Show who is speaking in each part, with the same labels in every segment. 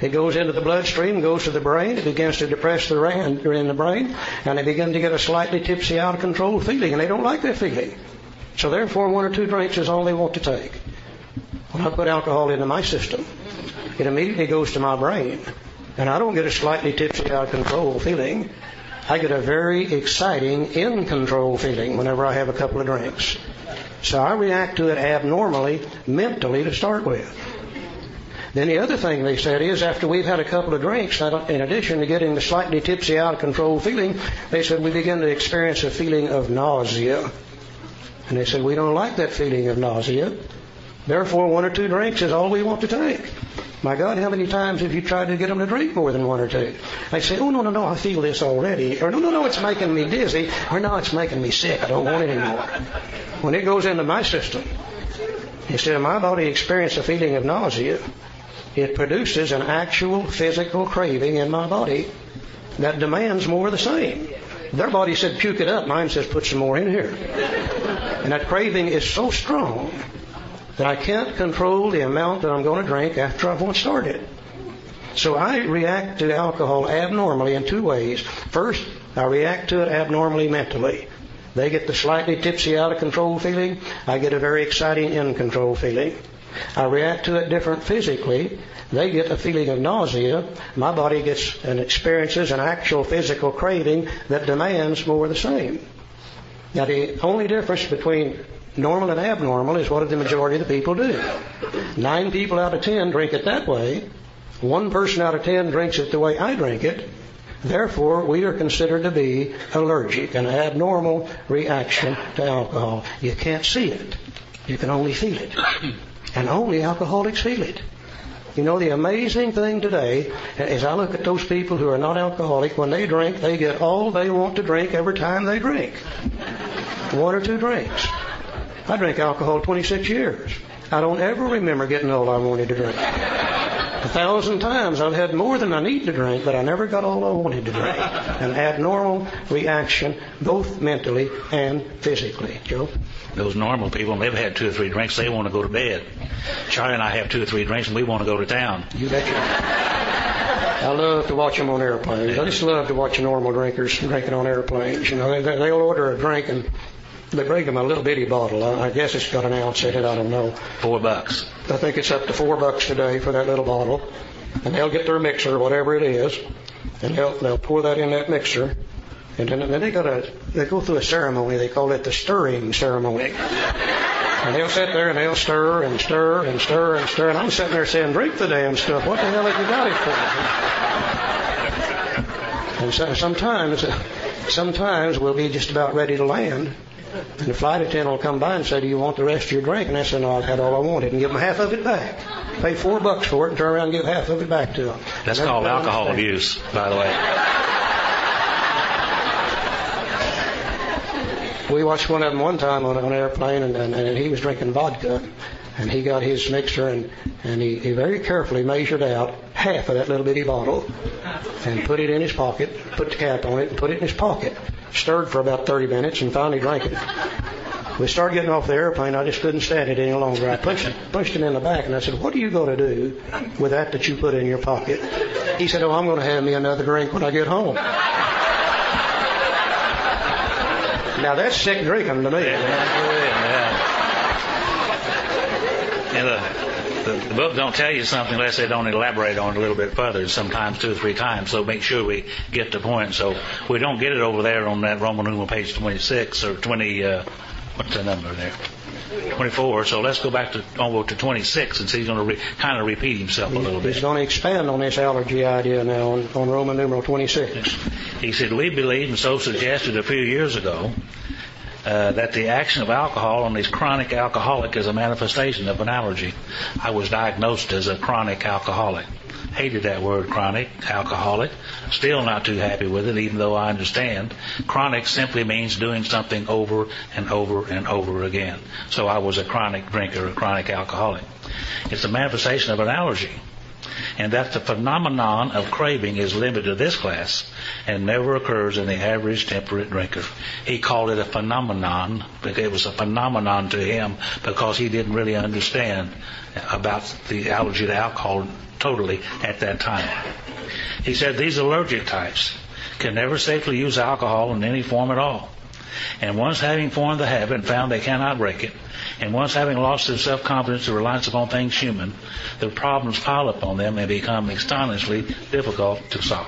Speaker 1: It goes into the bloodstream, goes to the brain, it begins to depress the brain, in the brain, and they begin to get a slightly tipsy, out of control feeling, and they don't like that feeling. So therefore, one or two drinks is all they want to take. When I put alcohol into my system, it immediately goes to my brain, and I don't get a slightly tipsy, out of control feeling. I get a very exciting, in control feeling whenever I have a couple of drinks. So I react to it abnormally, mentally to start with. Then the other thing they said is after we've had a couple of drinks, in addition to getting the slightly tipsy, out of control feeling, they said we begin to experience a feeling of nausea. And they said we don't like that feeling of nausea. Therefore, one or two drinks is all we want to take. My God, how many times have you tried to get them to drink more than one or two? They say, oh, no, no, no, I feel this already. Or, no, no, no, it's making me dizzy. Or, no, it's making me sick. I don't want it anymore. When it goes into my system, instead of my body experience a feeling of nausea, it produces an actual physical craving in my body that demands more of the same. Their body said, puke it up. Mine says, put some more in here. And that craving is so strong that I can't control the amount that I'm going to drink after I've once started. So I react to alcohol abnormally in two ways. First, I react to it abnormally mentally. They get the slightly tipsy, out of control feeling. I get a very exciting, in control feeling. I react to it different physically. They get a feeling of nausea. My body gets and experiences an actual physical craving that demands more of the same. Now, the only difference between normal and abnormal is what the majority of the people do. Nine people out of ten drink it that way. One person out of ten drinks it the way I drink it. Therefore, we are considered to be allergic, an abnormal reaction to alcohol. You can't see it. You can only feel it. And only alcoholics feel it. You know, the amazing thing today is I look at those people who are not alcoholic, when they drink, they get all they want to drink every time they drink. One or two drinks. I drank alcohol 26 years. I don't ever remember getting all I wanted to drink. A thousand times I've had more than I need to drink, but I never got all I wanted to drink. An abnormal reaction, both mentally and physically. Joe?
Speaker 2: Those normal people, they've had two or three drinks, they want to go to bed. Charlie and I have two or three drinks, and we want to go to town.
Speaker 1: You betcha. I love to watch them on airplanes. I just love to watch normal drinkers drinking on airplanes. You know, they, they'll order a drink and they bring them a little bitty bottle. I guess it's got an ounce in it. I don't know.
Speaker 2: Four bucks.
Speaker 1: I think it's up to four bucks today for that little bottle. And they'll get their mixer, whatever it is, and they'll they'll pour that in that mixer. And then, then they got a they go through a ceremony. They call it the stirring ceremony. And they'll sit there and they'll stir and stir and stir and stir. And I'm sitting there saying, drink the damn stuff. What the hell have you got it for? And so, sometimes, sometimes we'll be just about ready to land. And the flight attendant will come by and say, Do you want the rest of your drink? And I said, No, I've had all I wanted. And give them half of it back. Pay four bucks for it and turn around and give half of it back to them.
Speaker 2: That's called alcohol abuse, by the way.
Speaker 1: We watched one of them one time on an airplane, and, and, and he was drinking vodka. And he got his mixer and, and he, he very carefully measured out half of that little bitty bottle and put it in his pocket, put the cap on it, and put it in his pocket stirred for about 30 minutes, and finally drank it. We started getting off the airplane. I just couldn't stand it any longer. I punched, punched him in the back, and I said, "What are you going to do with that that you put in your pocket?" He said, "Oh, I'm going to have me another drink when I get home." now that's sick drinking to me.
Speaker 2: Yeah. yeah the, the book don't tell you something unless they don't elaborate on it a little bit further, sometimes two or three times. So make sure we get the point. So we don't get it over there on that Roman numeral page 26 or 20, uh, what's the number there? 24. So let's go back to over to 26 and see he's going to re, kind of repeat himself a little bit.
Speaker 1: He's going to expand on this allergy idea now on, on Roman numeral 26.
Speaker 2: He said, we believed and so suggested a few years ago uh, that the action of alcohol on this chronic alcoholic is a manifestation of an allergy. I was diagnosed as a chronic alcoholic. Hated that word chronic, alcoholic. Still not too happy with it, even though I understand. Chronic simply means doing something over and over and over again. So I was a chronic drinker, a chronic alcoholic. It's a manifestation of an allergy and that the phenomenon of craving is limited to this class and never occurs in the average temperate drinker. He called it a phenomenon, because it was a phenomenon to him because he didn't really understand about the allergy to alcohol totally at that time. He said these allergic types can never safely use alcohol in any form at all. And once having formed the habit and found they cannot break it, and once having lost their self-confidence and reliance upon things human, the problems pile up on them and become astonishingly difficult to solve.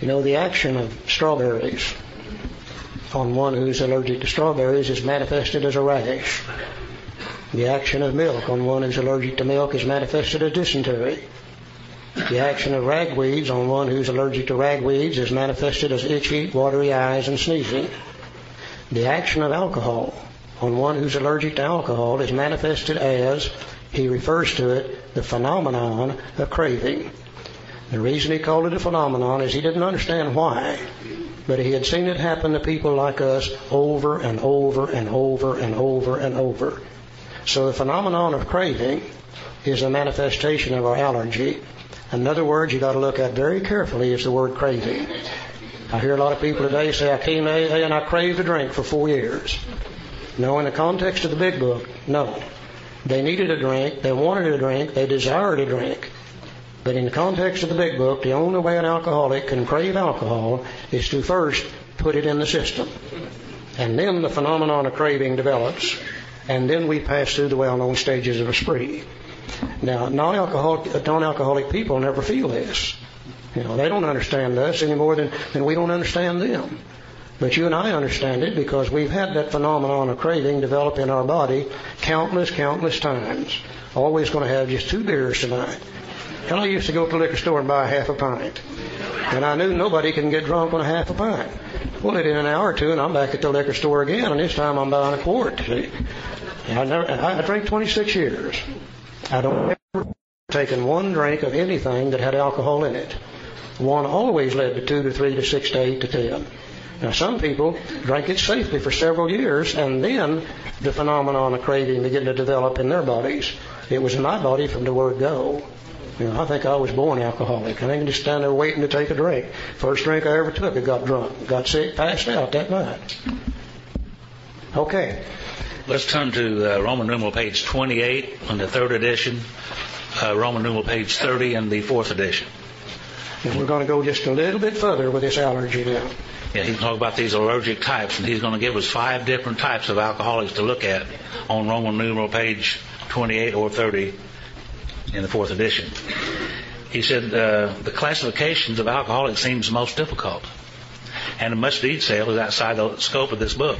Speaker 1: You know, the action of strawberries on one who's allergic to strawberries is manifested as a rash. The action of milk on one who's allergic to milk is manifested as dysentery. The action of ragweeds on one who's allergic to ragweeds is manifested as itchy, watery eyes and sneezing. The action of alcohol on one who's allergic to alcohol is manifested as, he refers to it, the phenomenon of craving. The reason he called it a phenomenon is he didn't understand why, but he had seen it happen to people like us over and over and over and over and over. So the phenomenon of craving is a manifestation of our allergy. In other words, you got to look at very carefully is the word craving. I hear a lot of people today say, I came AA and I craved a drink for four years. No, in the context of the big book, no. They needed a drink, they wanted a drink, they desired a drink. But in the context of the big book, the only way an alcoholic can crave alcohol is to first put it in the system. And then the phenomenon of craving develops, and then we pass through the well-known stages of a spree. Now, non-alcoholic, uh, non-alcoholic people never feel this. You know, they don't understand us any more than, than we don't understand them. But you and I understand it because we've had that phenomenon of craving develop in our body countless, countless times. Always going to have just two beers tonight. And I used to go to the liquor store and buy a half a pint. And I knew nobody can get drunk on a half a pint. Well, it in an hour or two, and I'm back at the liquor store again, and this time I'm buying a quart. See? I, never, I drank 26 years. I don't ever taken one drink of anything that had alcohol in it. One always led to two to three to six to eight to ten. Now, some people drank it safely for several years, and then the phenomenon of craving began to develop in their bodies. It was in my body from the word go. You know, I think I was born alcoholic. I didn't just stand there waiting to take a drink. First drink I ever took, I got drunk, got sick, passed out that night. Okay.
Speaker 2: Let's turn to uh, Roman numeral page 28 in the third edition, uh, Roman numeral page 30 in the fourth edition.
Speaker 1: And we're going to go just a little bit further with this allergy now.
Speaker 2: Yeah, he's talking about these allergic types, and he's going to give us five different types of alcoholics to look at on Roman numeral page 28 or 30 in the fourth edition. He said uh, the classifications of alcoholics seems most difficult, and a much detail is outside the scope of this book.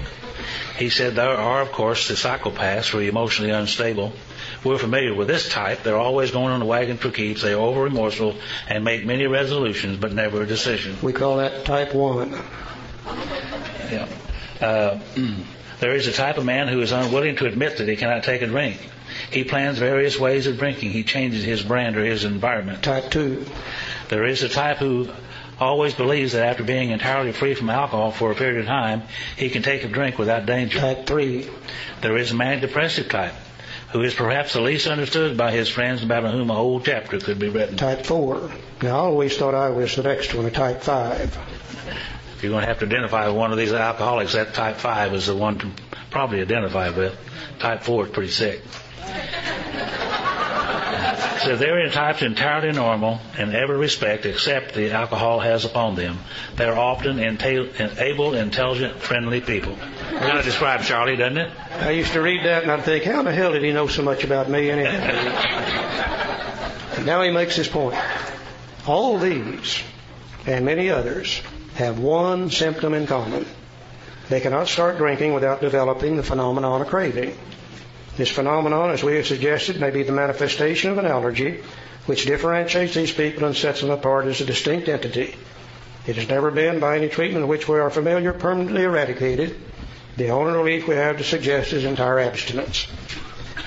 Speaker 2: He said there are, of course, the psychopaths who are emotionally unstable. We're familiar with this type. They're always going on the wagon for keeps. They are over remorseful and make many resolutions, but never a decision.
Speaker 1: We call that type one.
Speaker 2: Yeah. Uh, there is a type of man who is unwilling to admit that he cannot take a drink. He plans various ways of drinking. He changes his brand or his environment.
Speaker 1: Type two.
Speaker 2: There is a type who always believes that after being entirely free from alcohol for a period of time, he can take a drink without danger.
Speaker 1: Type three.
Speaker 2: There is a manic depressive type who is perhaps the least understood by his friends about whom a whole chapter could be written.
Speaker 1: Type four. Now, I always thought I was the next one, a type five.
Speaker 2: If you're going to have to identify with one of these alcoholics, that type 5 is the one to probably identify with. Type 4 is pretty sick. So they're in types entirely normal in every respect except the alcohol has upon them. They're often enta- able, intelligent, friendly people. Kind of describes Charlie, doesn't it?
Speaker 1: I used to read that and I'd think, how the hell did he know so much about me anyhow? now he makes his point. All these and many others have one symptom in common. They cannot start drinking without developing the phenomenon of craving. This phenomenon, as we have suggested, may be the manifestation of an allergy, which differentiates these people and sets them apart as a distinct entity. It has never been, by any treatment of which we are familiar, permanently eradicated. The only relief we have to suggest is entire abstinence.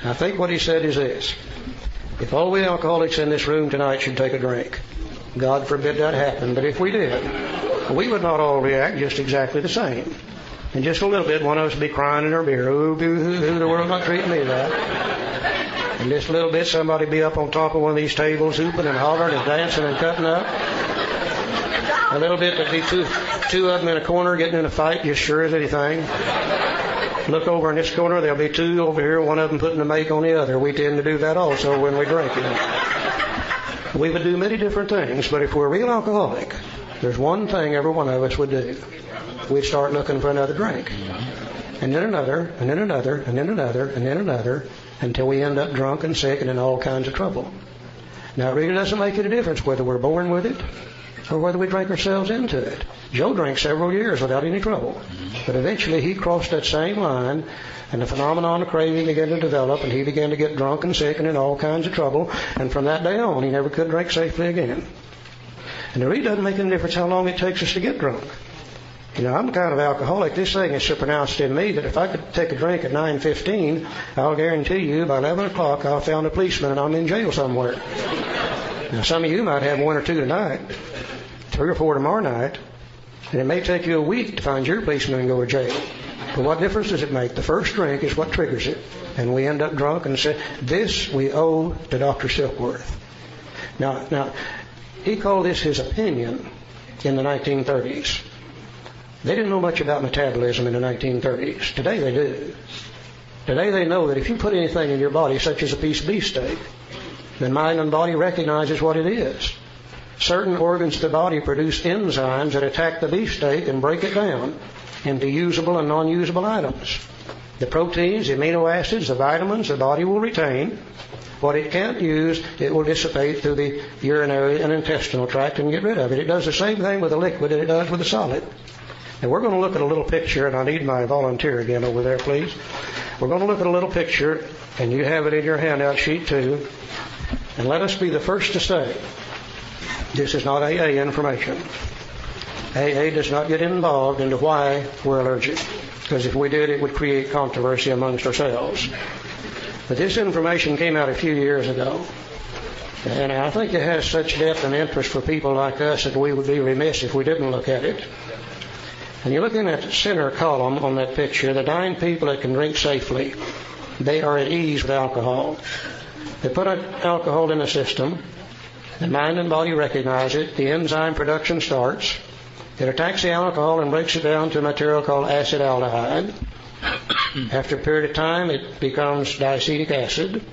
Speaker 1: I think what he said is this. If all we alcoholics in this room tonight should take a drink, God forbid that happen, but if we did, we would not all react just exactly the same. In just a little bit, one of us would be crying in our beer, oh, hoo, the world not treating me that. And just a little bit, somebody would be up on top of one of these tables, hooping and hollering and dancing and cutting up. A little bit, there'd be two, two of them in a corner getting in a fight, just sure as anything. Look over in this corner, there'll be two over here, one of them putting the make on the other. We tend to do that also when we drink. You know. We would do many different things, but if we're real alcoholic, there's one thing every one of us would do. We'd start looking for another drink. And then another, and then another, and then another, and then another, until we end up drunk and sick and in all kinds of trouble. Now, it really doesn't make any difference whether we're born with it or whether we drink ourselves into it. Joe drank several years without any trouble. But eventually he crossed that same line and the phenomenon of craving began to develop and he began to get drunk and sick and in all kinds of trouble. And from that day on, he never could drink safely again. And it really doesn't make any difference how long it takes us to get drunk. You know, I'm kind of alcoholic. This thing is so pronounced in me that if I could take a drink at 9:15, I'll guarantee you by 11 o'clock I'll found a policeman and I'm in jail somewhere. Now, some of you might have one or two tonight three or four tomorrow night, and it may take you a week to find your policeman and go to jail. But what difference does it make? The first drink is what triggers it. And we end up drunk and say, this we owe to Dr. Silkworth. Now, now, he called this his opinion in the 1930s. They didn't know much about metabolism in the 1930s. Today they do. Today they know that if you put anything in your body, such as a piece of beefsteak, then mind and body recognizes what it is certain organs of the body produce enzymes that attack the beefsteak and break it down into usable and non-usable items. The proteins, the amino acids, the vitamins the body will retain. What it can't use, it will dissipate through the urinary and intestinal tract and get rid of it. It does the same thing with a liquid that it does with a solid. And we're going to look at a little picture, and I need my volunteer again over there, please. We're going to look at a little picture, and you have it in your handout sheet too. And let us be the first to say this is not AA information. AA does not get involved into why we're allergic, because if we did, it would create controversy amongst ourselves. But this information came out a few years ago, and I think it has such depth and interest for people like us that we would be remiss if we didn't look at it. And you look in that center column on that picture, the nine people that can drink safely, they are at ease with alcohol. They put alcohol in the system, the mind and body recognize it. The enzyme production starts. It attacks the alcohol and breaks it down to a material called acetaldehyde. After a period of time, it becomes diacetic acid.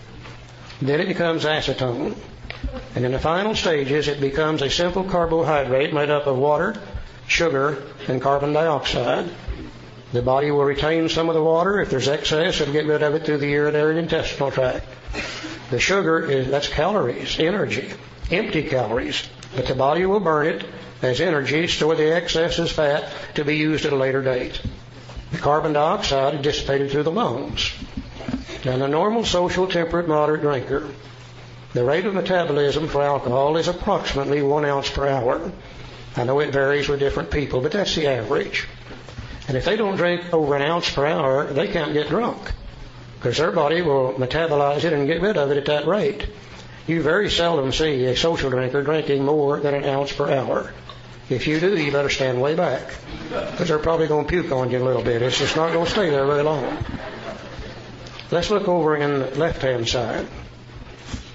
Speaker 1: Then it becomes acetone. And in the final stages, it becomes a simple carbohydrate made up of water, sugar, and carbon dioxide. The body will retain some of the water. If there's excess, it'll get rid of it through the urinary and intestinal tract. The sugar is, that's calories, energy empty calories, but the body will burn it as energy, store the excess as fat to be used at a later date. The carbon dioxide is dissipated through the lungs. Now, the normal social temperate moderate drinker, the rate of metabolism for alcohol is approximately one ounce per hour. I know it varies with different people, but that's the average. And if they don't drink over an ounce per hour, they can't get drunk because their body will metabolize it and get rid of it at that rate. You very seldom see a social drinker drinking more than an ounce per hour. If you do, you better stand way back because they're probably going to puke on you a little bit. It's just not going to stay there very long. Let's look over in the left-hand side.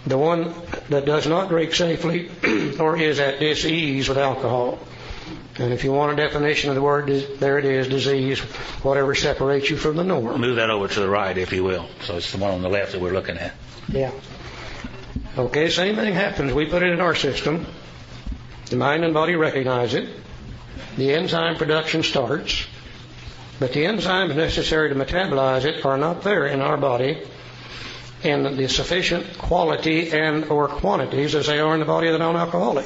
Speaker 1: The one that does not drink safely or is at dis-ease with alcohol. And if you want a definition of the word, there it is, disease, whatever separates you from the norm.
Speaker 2: Move that over to the right, if you will. So it's the one on the left that we're looking at.
Speaker 1: Yeah. Okay, same thing happens. We put it in our system. The mind and body recognize it. The enzyme production starts. But the enzymes necessary to metabolize it are not there in our body in the sufficient quality and or quantities as they are in the body of the non-alcoholic.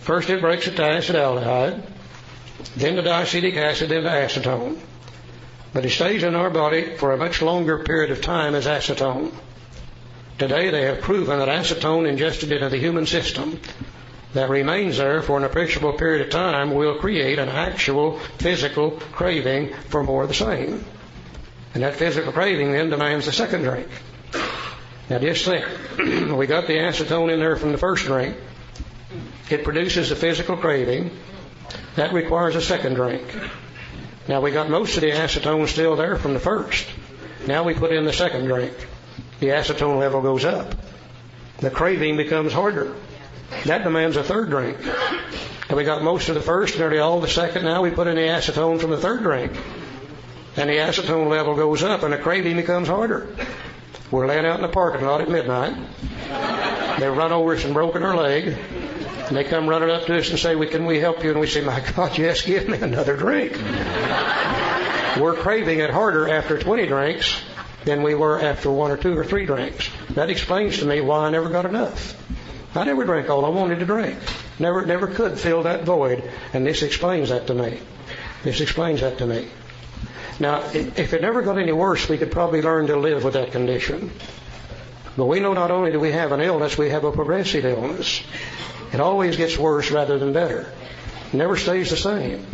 Speaker 1: First it breaks it to acetaldehyde, then to diacetic acid, then to acetone. But it stays in our body for a much longer period of time as acetone. Today they have proven that acetone ingested into the human system that remains there for an appreciable period of time will create an actual physical craving for more of the same. And that physical craving then demands a second drink. Now just think, we got the acetone in there from the first drink. It produces a physical craving. That requires a second drink. Now we got most of the acetone still there from the first. Now we put in the second drink. The acetone level goes up. The craving becomes harder. That demands a third drink. And we got most of the first, nearly all the second. Now we put in the acetone from the third drink. And the acetone level goes up and the craving becomes harder. We're laying out in the parking lot at midnight. They run over us and broken her leg. And they come running up to us and say, well, can we help you? And we say, my God, yes, give me another drink. We're craving it harder after 20 drinks than we were after one or two or three drinks. That explains to me why I never got enough. I never drank all I wanted to drink. Never, never could fill that void. And this explains that to me. This explains that to me. Now, if it never got any worse, we could probably learn to live with that condition. But we know not only do we have an illness, we have a progressive illness. It always gets worse rather than better. It never stays the same.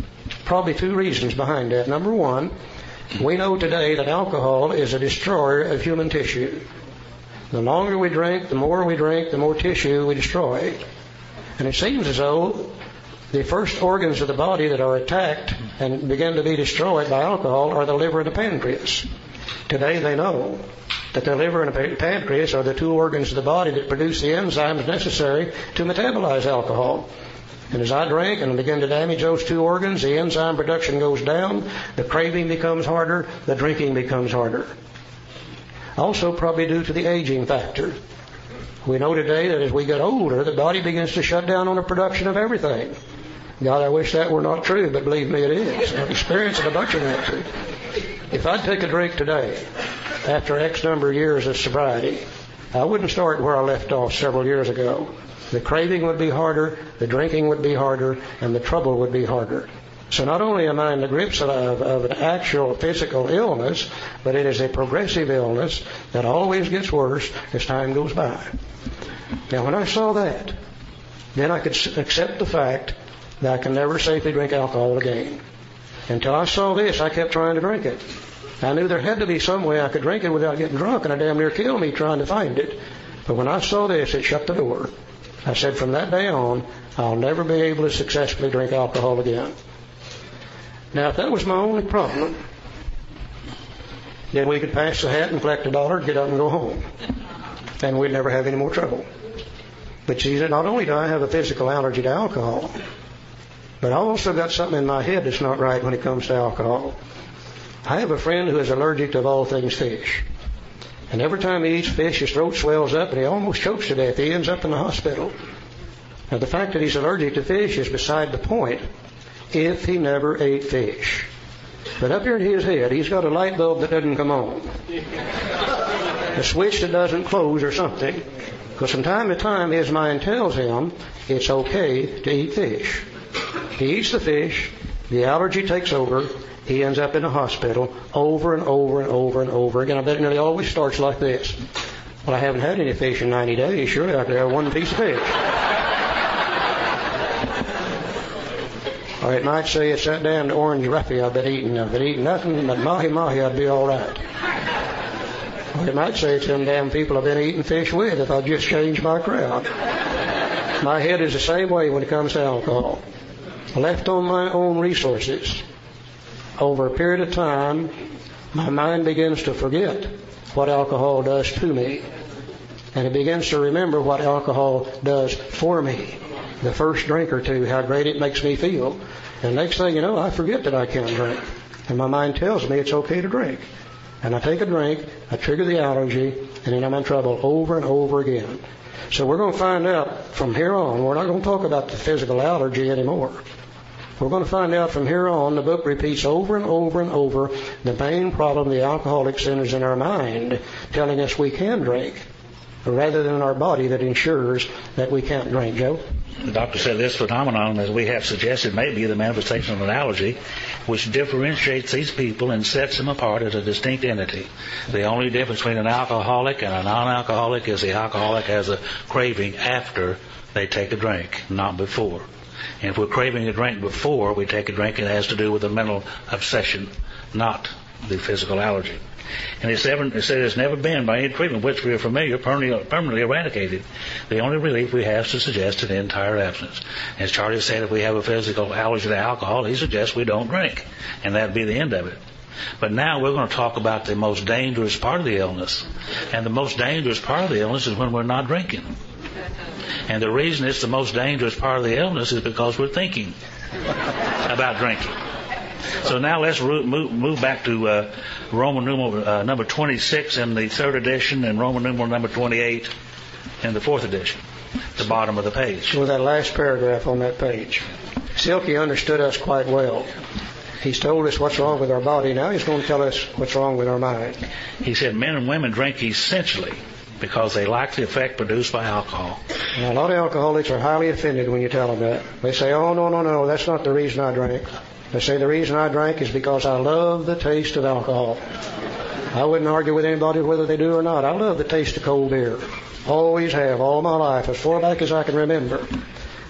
Speaker 1: Probably two reasons behind that. Number one, we know today that alcohol is a destroyer of human tissue. The longer we drink, the more we drink, the more tissue we destroy. And it seems as though the first organs of the body that are attacked and begin to be destroyed by alcohol are the liver and the pancreas. Today they know that the liver and the pancreas are the two organs of the body that produce the enzymes necessary to metabolize alcohol. And as I drink and begin to damage those two organs, the enzyme production goes down, the craving becomes harder, the drinking becomes harder. Also, probably due to the aging factor. We know today that as we get older, the body begins to shut down on the production of everything. God, I wish that were not true, but believe me, it is. I've experienced a bunch of that. If I'd take a drink today, after X number of years of sobriety, I wouldn't start where I left off several years ago. The craving would be harder, the drinking would be harder, and the trouble would be harder. So not only am I in the grips of, of, an actual physical illness, but it is a progressive illness that always gets worse as time goes by. Now when I saw that, then I could accept the fact that I can never safely drink alcohol again. Until I saw this, I kept trying to drink it. I knew there had to be some way I could drink it without getting drunk, and it damn near killed me trying to find it. But when I saw this, it shut the door. I said, from that day on, I'll never be able to successfully drink alcohol again. Now, if that was my only problem, then we could pass the hat and collect a dollar, get up and go home. And we'd never have any more trouble. But see, not only do I have a physical allergy to alcohol, but I've also got something in my head that's not right when it comes to alcohol. I have a friend who is allergic to all things fish. And every time he eats fish, his throat swells up and he almost chokes to death. He ends up in the hospital. Now, the fact that he's allergic to fish is beside the point if he never ate fish. But up here in his head, he's got a light bulb that doesn't come on. A switch that doesn't close or something. Because from time to time, his mind tells him it's okay to eat fish. He eats the fish, the allergy takes over, he ends up in a hospital over and over and over and over again. I bet it nearly always starts like this. Well, I haven't had any fish in 90 days. Surely I could have one piece of fish. Or it might say it's that damned orange roughy I've been eating. I've been eating nothing but mahi mahi, I'd be all right. Or it might say it's them damn people I've been eating fish with if I just change my crowd. My head is the same way when it comes to alcohol. Left on my own resources, over a period of time, my mind begins to forget what alcohol does to me. And it begins to remember what alcohol does for me the first drink or two, how great it makes me feel. And next thing you know, I forget that I can't drink. And my mind tells me it's okay to drink. And I take a drink, I trigger the allergy, and then I'm in trouble over and over again. So we're going to find out from here on, we're not going to talk about the physical allergy anymore. We're going to find out from here on, the book repeats over and over and over the main problem the alcoholic centers in our mind, telling us we can drink. rather than our body that ensures that we can't drink, Joe.
Speaker 2: The doctor said this phenomenon, as we have suggested, may be the manifestation of an allergy, which differentiates these people and sets them apart as a distinct entity. The only difference between an alcoholic and a non-alcoholic is the alcoholic has a craving after they take a drink, not before. And if we're craving a drink before we take a drink, it has to do with a mental obsession, not the physical allergy. And it's, ever, it said it's never been by any treatment which we are familiar permanently, eradicated. The only relief we have is to suggest an entire abstinence. As Charlie said, if we have a physical allergy to alcohol, he suggests we don't drink, and that'd be the end of it. But now we're going to talk about the most dangerous part of the illness. And the most dangerous part of the illness is when we're not drinking. And the reason it's the most dangerous part of the illness is because we're thinking about drinking. So now let's move, move back to uh, Roman numeral uh, number 26 in the third edition and Roman numeral number 28 in the fourth edition, the bottom of the page.
Speaker 1: With that last paragraph on that page. Silky understood us quite well. He's told us what's wrong with our body. Now he's going to tell us what's wrong with our mind.
Speaker 2: He said men and women drink essentially because they like the effect produced by alcohol.
Speaker 1: Now, a lot of alcoholics are highly offended when you tell them that. They say, oh, no, no, no, that's not the reason I drank. They say the reason I drank is because I love the taste of alcohol. I wouldn't argue with anybody whether they do or not. I love the taste of cold beer. Always have, all my life, as far back as I can remember.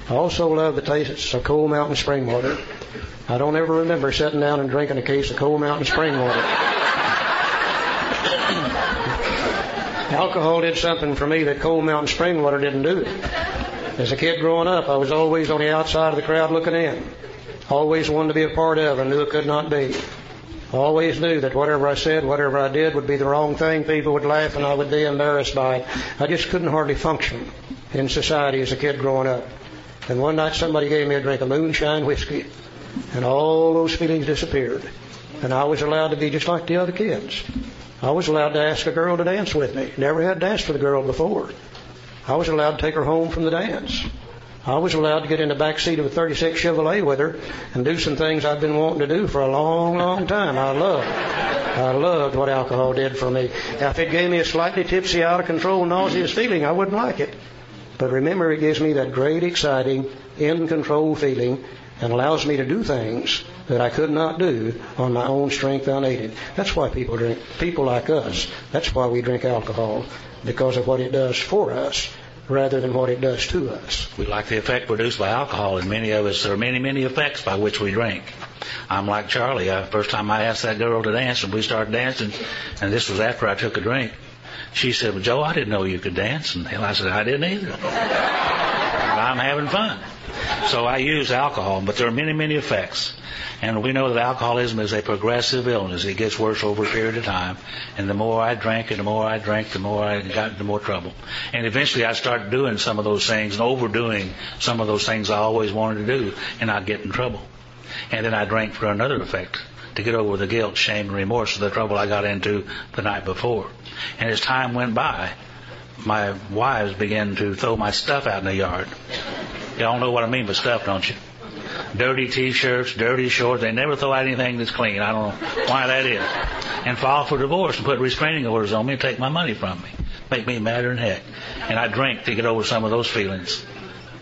Speaker 1: I also love the taste of cold mountain spring water. I don't ever remember sitting down and drinking a case of cold mountain spring water. Alcohol did something for me that cold mountain spring water didn't do. As a kid growing up, I was always on the outside of the crowd looking in. Always wanted to be a part of and knew it could not be. Always knew that whatever I said, whatever I did would be the wrong thing. People would laugh and I would be embarrassed by it. I just couldn't hardly function in society as a kid growing up. And one night somebody gave me a drink of moonshine whiskey and all those feelings disappeared. And I was allowed to be just like the other kids. I was allowed to ask a girl to dance with me. Never had danced with a girl before. I was allowed to take her home from the dance. I was allowed to get in the back seat of a 36 Chevrolet with her and do some things I've been wanting to do for a long, long time. I loved. I loved what alcohol did for me. Now, if it gave me a slightly tipsy, out of control, nauseous feeling, I wouldn't like it. But remember, it gives me that great, exciting, in control feeling and allows me to do things that I could not do on my own strength unaided. That's why people drink, people like us, that's why we drink alcohol, because of what it does for us rather than what it does to us.
Speaker 2: We like the effect produced by alcohol, and many of us, there are many, many effects by which we drink. I'm like Charlie. Uh, first time I asked that girl to dance, and we started dancing, and this was after I took a drink. She said, well, Joe, I didn't know you could dance. And I said, I didn't either. I'm having fun. So I use alcohol, but there are many, many effects. And we know that alcoholism is a progressive illness. It gets worse over a period of time. And the more I drank and the more I drank, the more I got into more trouble. And eventually I started doing some of those things and overdoing some of those things I always wanted to do, and I'd get in trouble. And then I drank for another effect to get over the guilt, shame, and remorse of the trouble I got into the night before. And as time went by, my wives began to throw my stuff out in the yard. Y'all know what I mean by stuff, don't you? dirty t-shirts, dirty shorts. They never throw out anything that's clean. I don't know why that is. And file for divorce and put restraining orders on me and take my money from me. Make me madder than heck. And I drink to get over some of those feelings.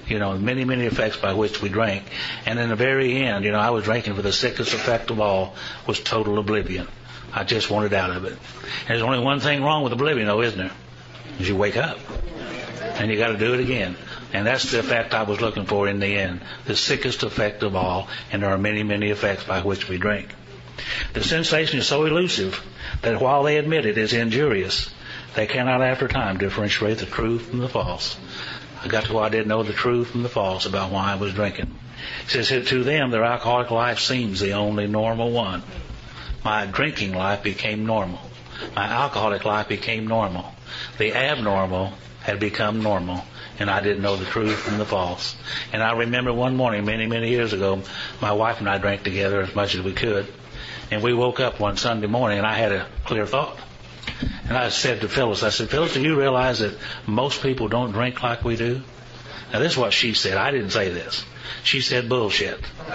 Speaker 2: You know, many, many effects by which we drink. And in the very end, you know, I was drinking for the sickest effect of all was total oblivion. I just wanted out of it. And there's only one thing wrong with oblivion, though, isn't there? Is you wake up. And you got to do it again. And that's the effect I was looking for in the end. The sickest effect of all, and there are many, many effects by which we drink. The sensation is so elusive that while they admit it is injurious, they cannot after time differentiate the true from the false. I got to where I didn't know the true from the false about why I was drinking. Says to them their alcoholic life seems the only normal one. My drinking life became normal. My alcoholic life became normal. The abnormal had become normal and I didn't know the truth from the false. And I remember one morning many, many years ago, my wife and I drank together as much as we could. And we woke up one Sunday morning and I had a clear thought. And I said to Phyllis, I said, Phyllis, do you realize that most people don't drink like we do? Now this is what she said. I didn't say this. She said bullshit.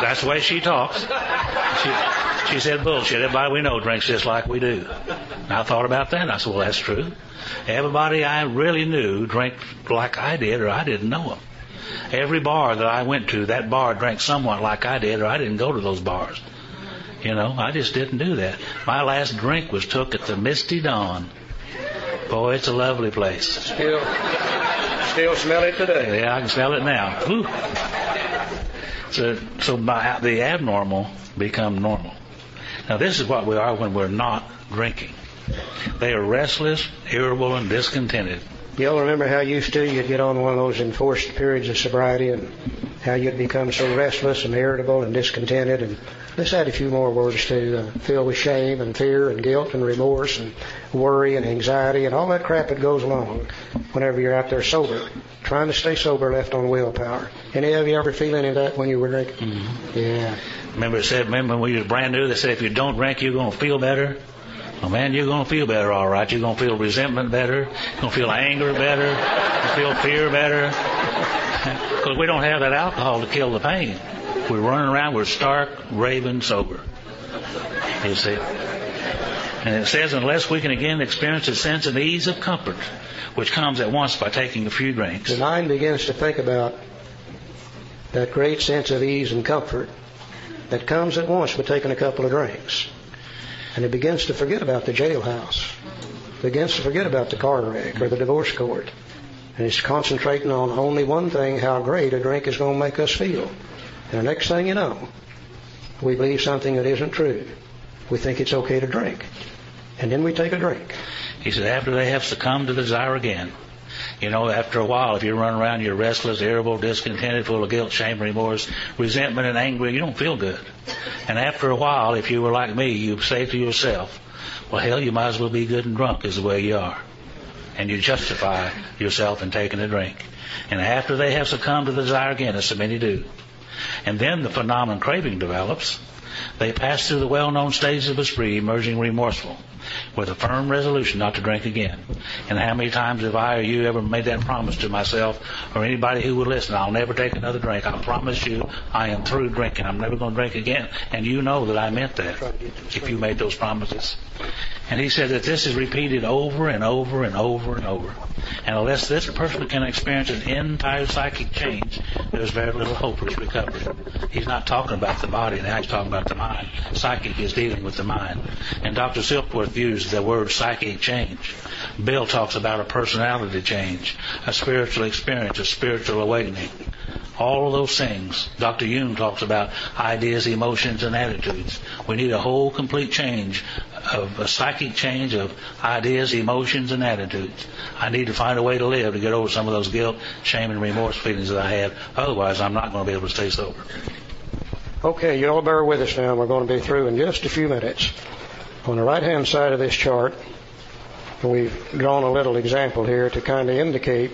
Speaker 2: That's the way she talks. She, she said bullshit. Everybody we know drinks just like we do. And I thought about that. And I said, well, that's true. Everybody I really knew drank like I did, or I didn't know them. Every bar that I went to, that bar drank somewhat like I did, or I didn't go to those bars. You know, I just didn't do that. My last drink was took at the Misty Dawn. Boy, it's a lovely place.
Speaker 1: Still, still smell it today.
Speaker 2: Yeah, I can smell it now. Whew. So, so by, the abnormal become normal. Now, this is what we are when we're not drinking. They are restless, irritable, and discontented.
Speaker 1: Y'all remember how used to you'd get on one of those enforced periods of sobriety and how you'd become so restless and irritable and discontented and let's add a few more words to uh, filled with shame and fear and guilt and remorse and worry and anxiety and all that crap that goes along whenever you're out there sober, trying to stay sober left on willpower. Any of you ever feel any of that when you were drinking?
Speaker 2: Mm-hmm.
Speaker 1: Yeah.
Speaker 2: Remember it said, remember when you was brand new, they said if you don't drink, you're going to feel better. Well, man, you're to feel better, all right. You're to feel resentment better. You're to feel anger better. You're feel fear better. Because we don't have that alcohol to kill the pain. We're running around, we're stark, raving sober. You see? And it says, unless we can again experience a sense of ease of comfort, which comes at once by taking a few drinks.
Speaker 1: The mind begins to think about that great sense of ease and comfort that comes at once by taking a couple of drinks. And it begins to forget about the jailhouse. Begins to forget about the car wreck or the divorce court. And it's concentrating on only one thing, how great a drink is going to make us feel. And the next thing you know, we believe something that isn't true. We think it's okay to drink. And then we take a drink.
Speaker 2: He said, after they have succumbed to desire again, you know, after a while, if you run around, you're restless, irritable, discontented, full of guilt, shame, remorse, resentment, and anger, you don't feel good. And after a while, if you were like me, you say to yourself, well, hell, you might as well be good and drunk as the way you are. And you justify yourself in taking a drink. And after they have succumbed to the desire again, as so many do, and then the phenomenon craving develops, they pass through the well-known stages of a spree, emerging remorseful with a firm resolution not to drink again. And how many times have I or you ever made that promise to myself or anybody who would listen? I'll never take another drink. I promise you I am through drinking. I'm never going to drink again. And you know that I meant that if you made those promises. And he said that this is repeated over and over and over and over. And unless this person can experience an entire psychic change, there's very little hope for his recovery. He's not talking about the body now, he's talking about the mind. Psychic is dealing with the mind. And Dr. Silkworth used the word psychic change. Bill talks about a personality change, a spiritual experience, a spiritual awakening. All of those things. Dr. Jung talks about ideas, emotions, and attitudes. We need a whole complete change of a psychic change of ideas, emotions, and attitudes. I need to find a way to live to get over some of those guilt, shame, and remorse feelings that I have. Otherwise, I'm not going to be able to stay sober.
Speaker 1: Okay, you all bear with us now. We're going to be through in just a few minutes. On the right hand side of this chart, we've drawn a little example here to kind of indicate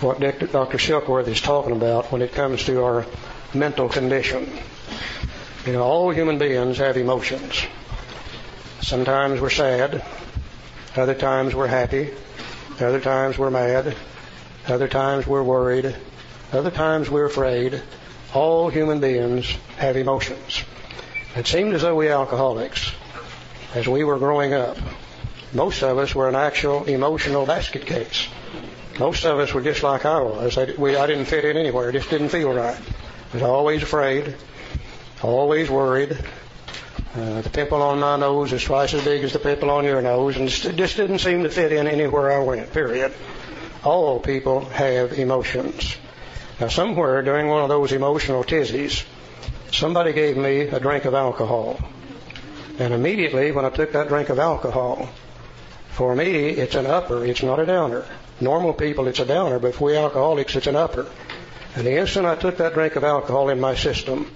Speaker 1: what Dr. Silkworth is talking about when it comes to our mental condition. You know, all human beings have emotions. Sometimes we're sad, other times we're happy, other times we're mad, other times we're worried, other times we're afraid. All human beings have emotions. It seemed as though we alcoholics, as we were growing up, most of us were an actual emotional basket case. Most of us were just like I was. I, we, I didn't fit in anywhere. It just didn't feel right. I was always afraid, always worried. Uh, the pimple on my nose is twice as big as the pimple on your nose, and it just didn't seem to fit in anywhere I went, period. All people have emotions. Now, somewhere during one of those emotional tizzies, somebody gave me a drink of alcohol. And immediately, when I took that drink of alcohol, for me, it's an upper, it's not a downer. Normal people, it's a downer, but for we alcoholics, it's an upper. And the instant I took that drink of alcohol in my system,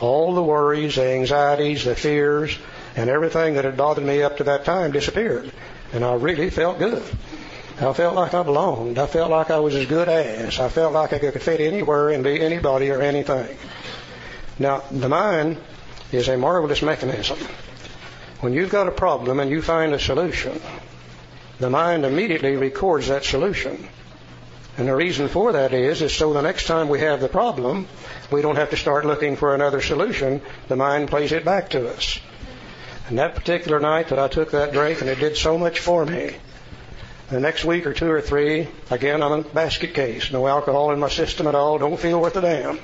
Speaker 1: all the worries, the anxieties, the fears, and everything that had bothered me up to that time disappeared. And I really felt good. I felt like I belonged. I felt like I was as good as. I felt like I could fit anywhere and be anybody or anything. Now, the mind is a marvelous mechanism. When you've got a problem and you find a solution, the mind immediately records that solution. And the reason for that is, is so the next time we have the problem, we don't have to start looking for another solution. The mind plays it back to us. And that particular night that I took that drink, and it did so much for me. The next week or two or three, again, I'm in a basket case. No alcohol in my system at all. Don't feel worth a damn.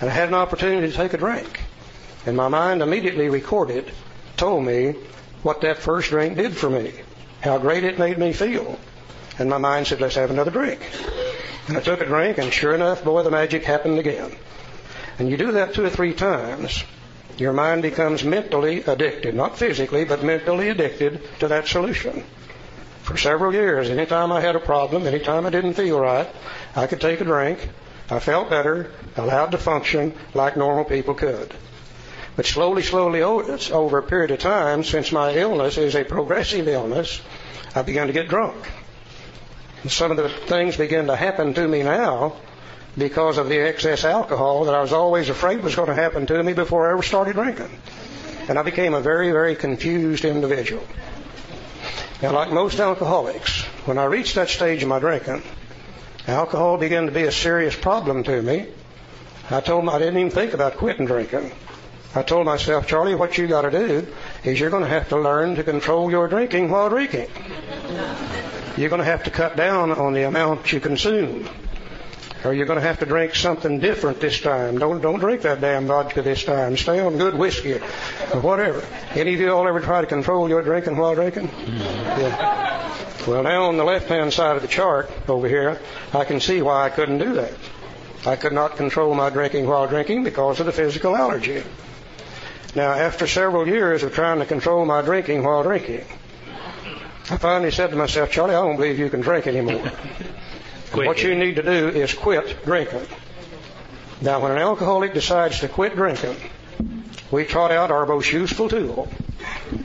Speaker 1: And I had an opportunity to take a drink. And my mind immediately recorded, told me what that first drink did for me, how great it made me feel. And my mind said, let's have another drink. And I took a drink, and sure enough, boy, the magic happened again. And you do that two or three times, your mind becomes mentally addicted, not physically, but mentally addicted to that solution. For several years, anytime I had a problem, anytime I didn't feel right, I could take a drink. I felt better, allowed to function like normal people could. But slowly, slowly, over a period of time, since my illness is a progressive illness, I began to get drunk. And some of the things begin to happen to me now because of the excess alcohol that I was always afraid was going to happen to me before I ever started drinking. And I became a very, very confused individual. Now, like most alcoholics, when I reached that stage of my drinking, alcohol began to be a serious problem to me. I told them I didn't even think about quitting drinking. I told myself, Charlie, what you got to do is you're going to have to learn to control your drinking while drinking. You're going to have to cut down on the amount you consume or you're going to have to drink something different this time. Don't don't drink that damn vodka this time. Stay on good whiskey or whatever. Any of you all ever try to control your drinking while drinking? Yeah. Well, now on the left-hand side of the chart over here, I can see why I couldn't do that. I could not control my drinking while drinking because of the physical allergy. Now, after several years of trying to control my drinking while drinking, I finally said to myself, Charlie, I don't believe you can drink anymore. What you need to do is quit drinking. Now, when an alcoholic decides to quit drinking, we trot out our most useful tool,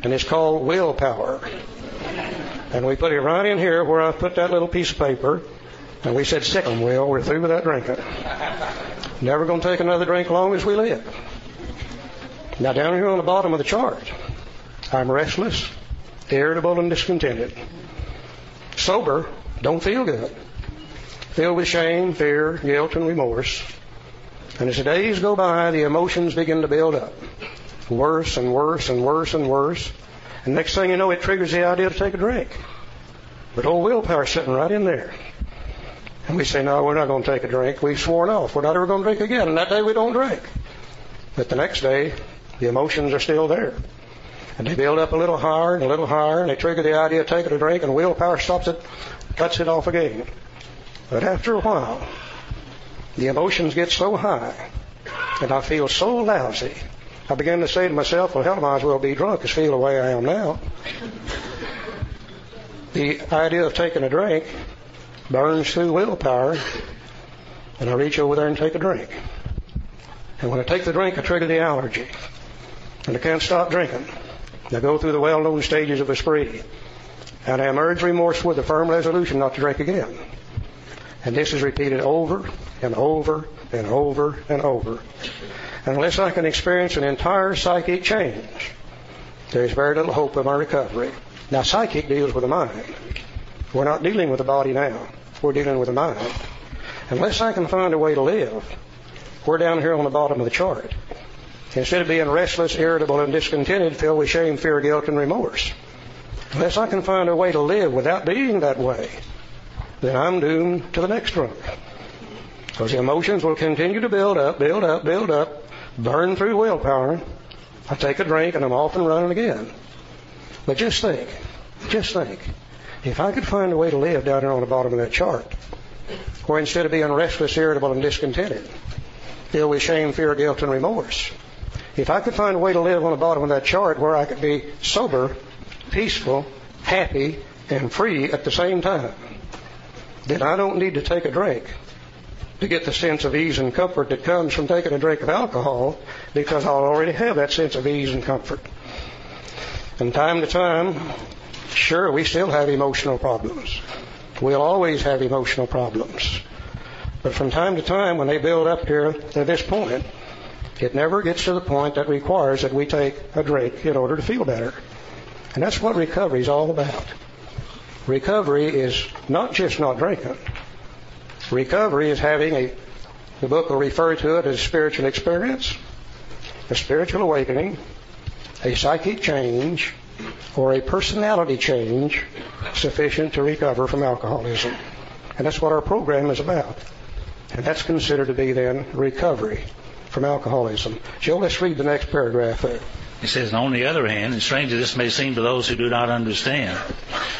Speaker 1: and it's called willpower. And we put it right in here where I put that little piece of paper, and we said, sick sick 'em, Will. We're through with that drinking. Never going to take another drink long as we live. Now, down here on the bottom of the chart, I'm restless, irritable, and discontented. Sober, don't feel good filled with shame, fear, guilt, and remorse. And as the days go by, the emotions begin to build up. Worse and worse and worse and worse. And next thing you know, it triggers the idea to take a drink. But old willpower's sitting right in there. And we say, no, we're not going to take a drink. We've sworn off. We're not ever going to drink again. And that day we don't drink. But the next day, the emotions are still there. And they build up a little higher and a little higher, and they trigger the idea of taking a drink, and willpower stops it, cuts it off again. But after a while, the emotions get so high, and I feel so lousy, I begin to say to myself, well, hell, I might as well be drunk as feel the way I am now. the idea of taking a drink burns through willpower, and I reach over there and take a drink. And when I take the drink, I trigger the allergy, and I can't stop drinking. I go through the well-known stages of a spree, and I emerge remorseful with a firm resolution not to drink again. And this is repeated over and over and over and over. And unless I can experience an entire psychic change, there's very little hope of my recovery. Now, psychic deals with the mind. We're not dealing with the body now. We're dealing with the mind. Unless I can find a way to live, we're down here on the bottom of the chart. Instead of being restless, irritable, and discontented, filled with shame, fear, guilt, and remorse. Unless I can find a way to live without being that way, then I'm doomed to the next drunk. Because the emotions will continue to build up, build up, build up, burn through willpower. I take a drink and I'm off and running again. But just think, just think, if I could find a way to live down there on the bottom of that chart, where instead of being restless, irritable, and discontented, filled with shame, fear, guilt, and remorse, if I could find a way to live on the bottom of that chart where I could be sober, peaceful, happy, and free at the same time, then I don't need to take a drink to get the sense of ease and comfort that comes from taking a drink of alcohol because I'll already have that sense of ease and comfort. From time to time, sure, we still have emotional problems. We'll always have emotional problems. But from time to time, when they build up here to this point, it never gets to the point that requires that we take a drink in order to feel better. And that's what recovery is all about. Recovery is not just not drinking. Recovery is having a, the book will refer to it as spiritual experience, a spiritual awakening, a psychic change or a personality change sufficient to recover from alcoholism. And that's what our program is about. And that's considered to be then recovery from alcoholism. Joe, let's read the next paragraph there.
Speaker 2: He says, on the other hand, and strange as this may seem to those who do not understand,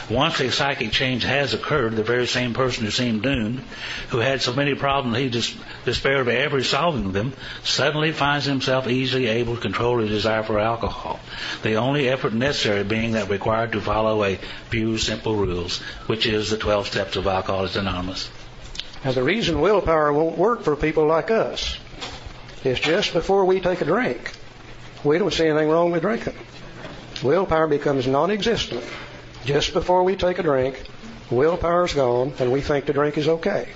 Speaker 2: once a psychic change has occurred, the very same person who seemed doomed, who had so many problems he just despaired of ever solving them, suddenly finds himself easily able to control his desire for alcohol. The only effort necessary being that required to follow a few simple rules, which is the 12 steps of Alcoholics Anonymous.
Speaker 1: Now, the reason willpower won't work for people like us is just before we take a drink we don't see anything wrong with drinking. Willpower becomes non-existent just before we take a drink. Willpower's gone, and we think the drink is okay.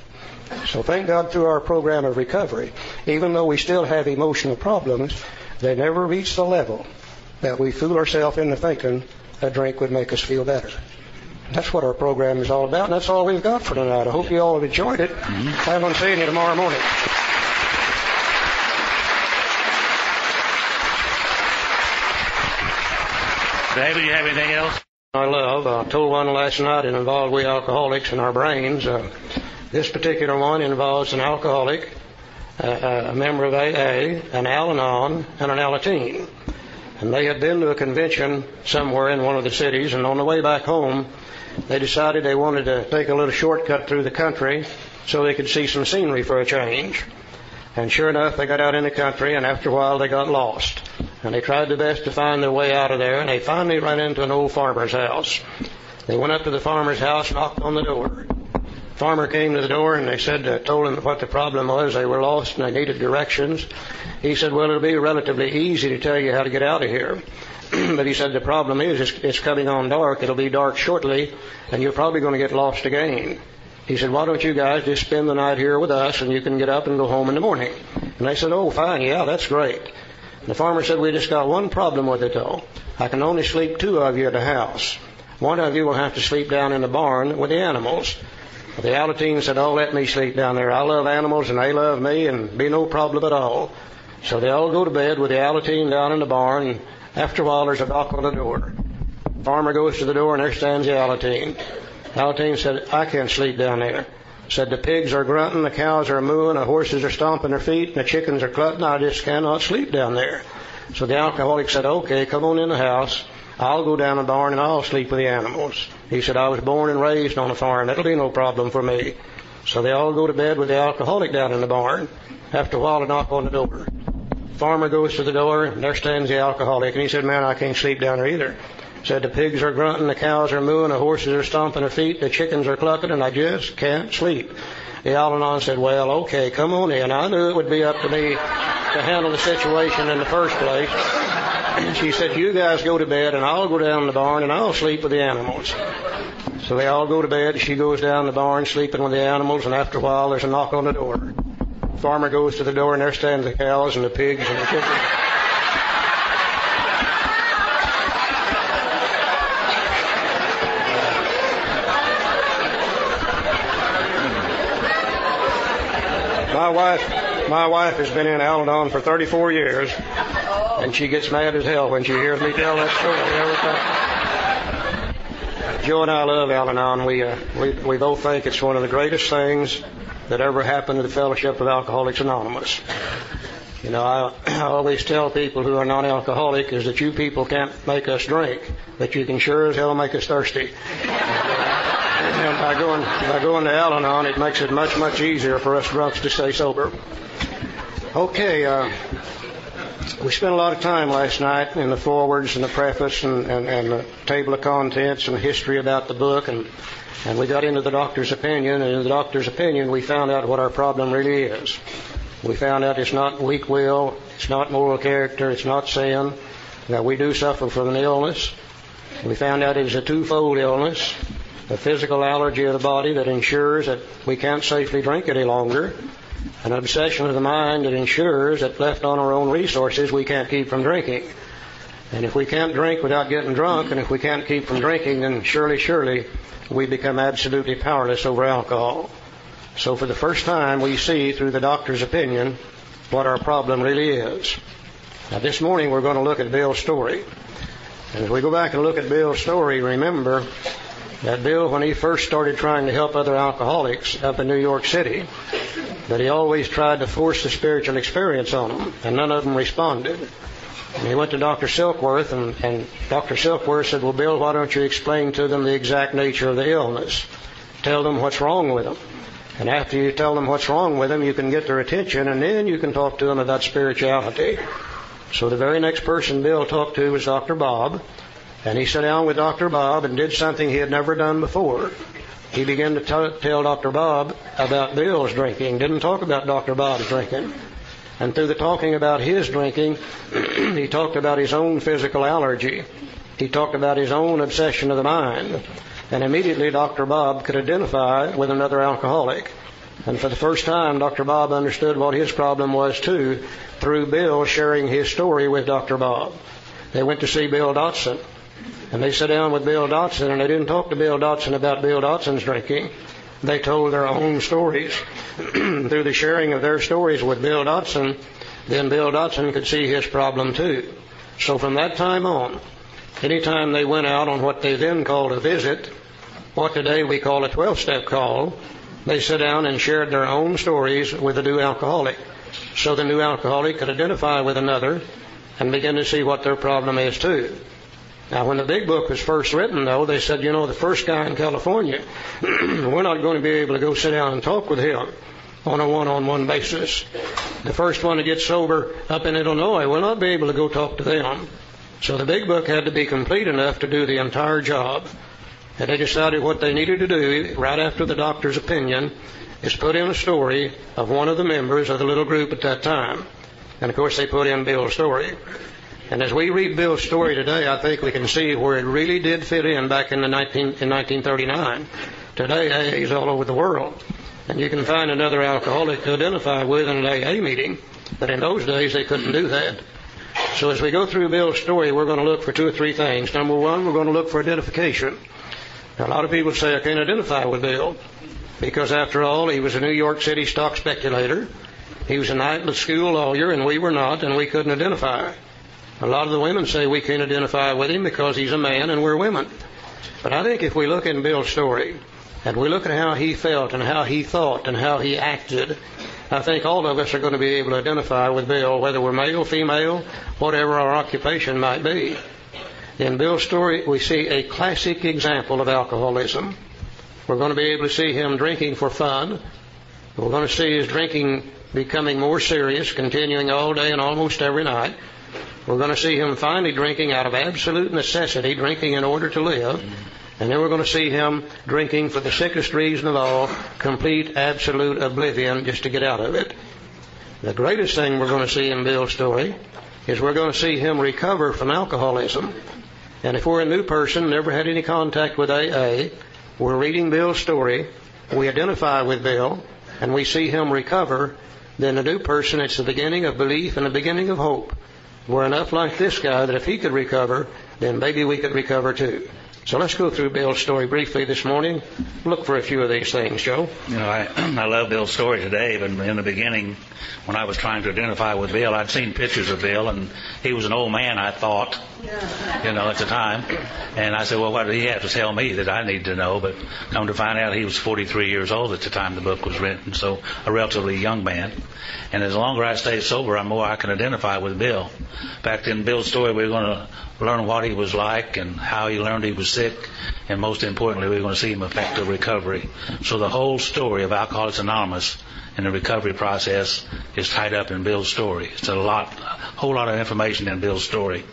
Speaker 1: So thank God through our program of recovery, even though we still have emotional problems, they never reach the level that we fool ourselves into thinking a drink would make us feel better. That's what our program is all about, and that's all we've got for tonight. I hope you all have enjoyed it. Mm-hmm. Plan on seeing you tomorrow morning.
Speaker 2: David, you have anything else?
Speaker 1: I love. I told one last night it involved we alcoholics and our brains. Uh, this particular one involves an alcoholic, uh, uh a member of AA, an Al-Anon, and an Alateen. And they had been to a convention somewhere in one of the cities, and on the way back home, they decided they wanted to take a little shortcut through the country so they could see some scenery for a change. And sure enough, they got out in the country, and after a while, they got lost. And they tried their best to find their way out of there, and they finally ran into an old farmer's house. They went up to the farmer's house, knocked on the door. Farmer came to the door, and they said, uh, told him what the problem was. They were lost, and they needed directions. He said, well, it'll be relatively easy to tell you how to get out of here. but he said, the problem is it's, it's coming on dark. It'll be dark shortly, and you're probably going to get lost again. He said, why don't you guys just spend the night here with us and you can get up and go home in the morning? And they said, oh, fine, yeah, that's great. The farmer said, we just got one problem with it though. I can only sleep two of you at the house. One of you will have to sleep down in the barn with the animals. The Alateen said, oh, let me sleep down there. I love animals and they love me and be no problem at all. So they all go to bed with the Alateen down in the barn and after a while there's a knock on the door. The farmer goes to the door and there stands the Alateen. Alateen said, I can't sleep down there. Said the pigs are grunting, the cows are mooing, the horses are stomping their feet, and the chickens are clucking. I just cannot sleep down there. So the alcoholic said, okay, come on in the house. I'll go down the barn and I'll sleep with the animals. He said, I was born and raised on a farm. That'll be no problem for me. So they all go to bed with the alcoholic down in the barn. After a while, they knock on the door. Farmer goes to the door, and there stands the alcoholic, and he said, man, I can't sleep down there either. Said the pigs are grunting, the cows are mooing, the horses are stomping their feet, the chickens are clucking, and I just can't sleep. The Al-Anon said, well, okay, come on in. I knew it would be up to me to handle the situation in the first place. And she said, you guys go to bed and I'll go down the barn and I'll sleep with the animals. So they all go to bed. She goes down the barn sleeping with the animals and after a while there's a knock on the door. Farmer goes to the door and there stand the cows and the pigs and the chickens. My wife, my wife has been in Al-Anon for 34 years, and she gets mad as hell when she hears me tell that story every time. Joe and I love Al-Anon. We, uh, we we both think it's one of the greatest things that ever happened to the Fellowship of Alcoholics Anonymous. You know, I, I always tell people who are non-alcoholic is that you people can't make us drink, but you can sure as hell make us thirsty. And by going, by going to Al-Anon, it makes it much, much easier for us drunks to stay sober. Okay, uh, we spent a lot of time last night in the forewords and the preface and, and, and the table of contents and history about the book, and, and we got into the doctor's opinion, and in the doctor's opinion, we found out what our problem really is. We found out it's not weak will, it's not moral character, it's not sin, that we do suffer from an illness. We found out it was a twofold illness a physical allergy of the body that ensures that we can't safely drink any longer, an obsession of the mind that ensures that left on our own resources we can't keep from drinking. And if we can't drink without getting drunk, and if we can't keep from drinking, then surely, surely we become absolutely powerless over alcohol. So for the first time, we see through the doctor's opinion what our problem really is. Now, this morning we're going to look at Bill's story. And as we go back and look at Bill's story, remember that Bill, when he first started trying to help other alcoholics up in New York City, that he always tried to force the spiritual experience on them, and none of them responded. And he went to Dr. Silkworth, and, and Dr. Silkworth said, Well, Bill, why don't you explain to them the exact nature of the illness? Tell them what's wrong with them. And after you tell them what's wrong with them, you can get their attention, and then you can talk to them about spirituality. So the very next person Bill talked to was Dr. Bob, and he sat down with Dr. Bob and did something he had never done before. He began to t- tell Dr. Bob about Bill's drinking, didn't talk about Dr. Bob's drinking. And through the talking about his drinking, he talked about his own physical allergy. He talked about his own obsession of the mind. And immediately Dr. Bob could identify with another alcoholic. And for the first time, Dr. Bob understood what his problem was too through Bill sharing his story with Dr. Bob. They went to see Bill Dotson. And they sat down with Bill Dotson and they didn't talk to Bill Dotson about Bill Dotson's drinking. They told their own stories. through the sharing of their stories with Bill Dotson, then Bill Dotson could see his problem too. So from that time on, anytime they went out on what they then called a visit, what today we call a 12 step call, they sat down and shared their own stories with the new alcoholic. So the new alcoholic could identify with another and begin to see what their problem is too. Now, when the big book was first written, though, they said, you know, the first guy in California, we're not going to be able to go sit down and talk with him on a one-on-one basis. The first one to get sober up in Illinois, we'll not be able to go talk to them. So the big book had to be complete enough to do the entire job. And they decided what they needed to do right after the doctor's opinion is put in a story of one of the members of the little group at that time. And of course they put in Bill's story. And as we read Bill's story today, I think we can see where it really did fit in back in, the 19, in 1939. Today, AA is all over the world. And you can find another alcoholic to identify with in an AA meeting. But in those days, they couldn't do that. So as we go through Bill's story, we're going to look for two or three things. Number one, we're going to look for identification. Now, a lot of people say, I can't identify with Bill. Because after all, he was a New York City stock speculator. He was a night school lawyer, and we were not, and we couldn't identify. A lot of the women say we can't identify with him because he's a man and we're women. But I think if we look in Bill's story, and we look at how he felt and how he thought and how he acted, I think all of us are going to be able to identify with Bill, whether we're male, female, whatever our occupation might be. In Bill's story, we see a classic example of alcoholism. We're going to be able to see him drinking for fun. We're going to see his drinking becoming more serious, continuing all day and almost every night. We're going to see him finally drinking out of absolute necessity, drinking in order to live. And then we're going to see him drinking for the sickest reason of all, complete, absolute oblivion, just to get out of it. The greatest thing we're going to see in Bill's story is we're going to see him recover from alcoholism. And if we're a new person, never had any contact with AA, we're reading Bill's story, we identify with Bill, and we see him recover, then a new person, it's the beginning of belief and the beginning of hope. We're enough like this guy that if he could recover, then maybe we could recover too. So let's go through Bill's story briefly this morning. Look for a few of these things, Joe.
Speaker 2: You know, I, I love Bill's story today, but in the beginning, when I was trying to identify with Bill, I'd seen pictures of Bill, and he was an old man, I thought, you know, at the time. And I said, well, what did he have to tell me that I need to know? But come to find out, he was 43 years old at the time the book was written, so a relatively young man. And as longer I stay sober, the more I can identify with Bill. Back in Bill's story, we're going to learn what he was like and how he learned he was sick, and most importantly, we're going to see him affect the recovery. So the whole story of Alcoholics Anonymous and the recovery process is tied up in Bill's story. It's a lot, a whole lot of information in Bill's story.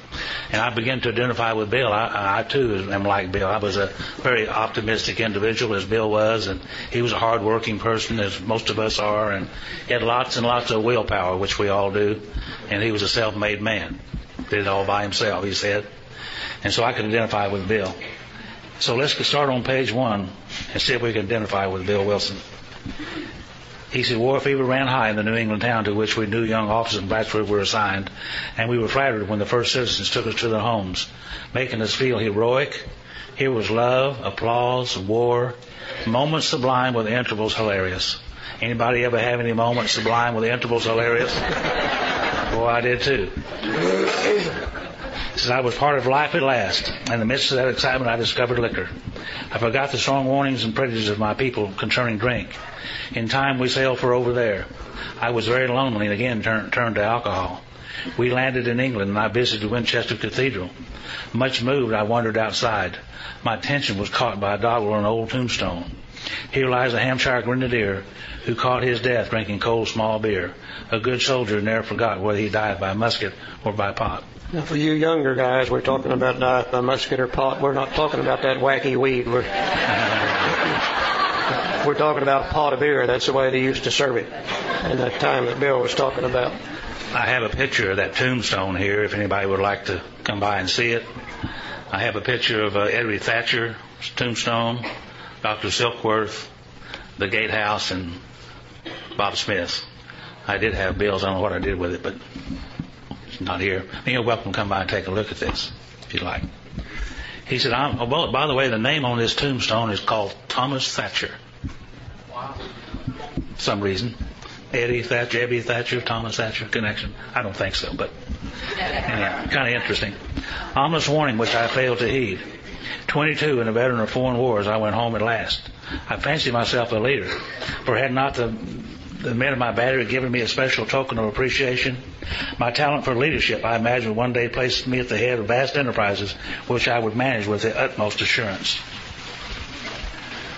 Speaker 2: And I began to identify with Bill. I, I too am like Bill. I was a very optimistic individual as Bill was, and he was a hard-working person as most of us are, and he had lots and lots of willpower, which we all do. And he was a self-made man. Did it all by himself, he said. And so I could identify with Bill. So let's start on page one and see if we can identify with Bill Wilson. He said war fever ran high in the New England town to which we new young officers in Plattsburg were assigned, and we were flattered when the first citizens took us to their homes, making us feel heroic. Here was love, applause, war, moments sublime with intervals hilarious. Anybody ever have any moments sublime with intervals hilarious? Boy, I did too. Says I was part of life at last. In the midst of that excitement, I discovered liquor. I forgot the strong warnings and prejudices of my people concerning drink. In time, we sailed for over there. I was very lonely and again turned, turned to alcohol. We landed in England and I visited Winchester Cathedral. Much moved, I wandered outside. My attention was caught by a doggerel on an old tombstone. Here lies a Hampshire grenadier who caught his death drinking cold small beer. A good soldier never forgot whether he died by musket or by pot.
Speaker 1: Now, for you younger guys, we're talking about by musket or pot. We're not talking about that wacky weed. We're, we're talking about a pot of beer. That's the way they used to serve it in that time that Bill was talking about.
Speaker 2: I have a picture of that tombstone here if anybody would like to come by and see it. I have a picture of uh, Ebby Thatcher's tombstone, Dr. Silkworth, the Gatehouse, and Bob Smith. I did have bills. I don't know what I did with it, but not here. You're welcome to come by and take a look at this if you'd like. He said, oh, well, by the way, the name on this tombstone is called Thomas Thatcher. Wow. Some reason. Eddie Thatcher, Ebby Thatcher, Thomas Thatcher connection. I don't think so, but yeah, kind of interesting. Ominous warning which I failed to heed. 22 and a veteran of foreign wars, I went home at last. I fancied myself a leader, for had not the the men of my battery had given me a special token of appreciation. My talent for leadership, I imagine, one day placed me at the head of vast enterprises which I would manage with the utmost assurance.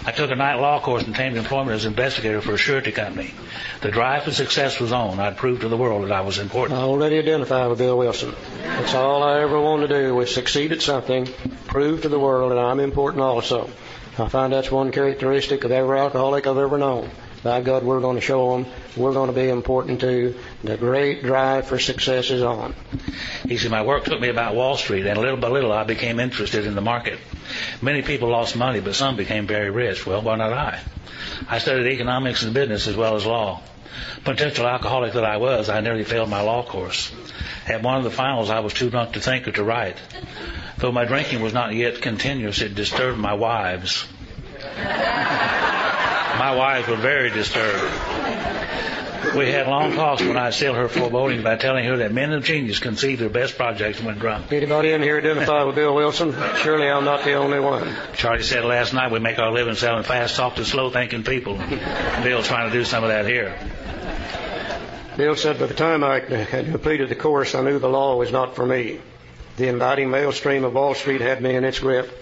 Speaker 2: I took a night law course and obtained employment as investigator for a surety company. The drive for success was on. I'd proved to the world that I was important.
Speaker 1: I already identified with Bill Wilson. That's all I ever wanted to do was succeed at something, prove to the world that I'm important also. I find that's one characteristic of every alcoholic I've ever known. By God, we're going to show them we're going to be important too. The great drive for success is on.
Speaker 2: He said, My work took me about Wall Street, and little by little I became interested in the market. Many people lost money, but some became very rich. Well, why not I? I studied economics and business as well as law. Potential alcoholic that I was, I nearly failed my law course. At one of the finals, I was too drunk to think or to write. Though my drinking was not yet continuous, it disturbed my wives. My wives were very disturbed. We had long talks when I still her foreboding by telling her that men of genius conceive their best projects when drunk.
Speaker 1: Anybody in here identify with Bill Wilson? Surely I'm not the only one.
Speaker 2: Charlie said last night we make our living selling fast talk to slow thinking people. Bill's trying to do some of that here.
Speaker 1: Bill said by the time I had completed the course, I knew the law was not for me. The inviting maelstrom of Wall Street had me in its grip.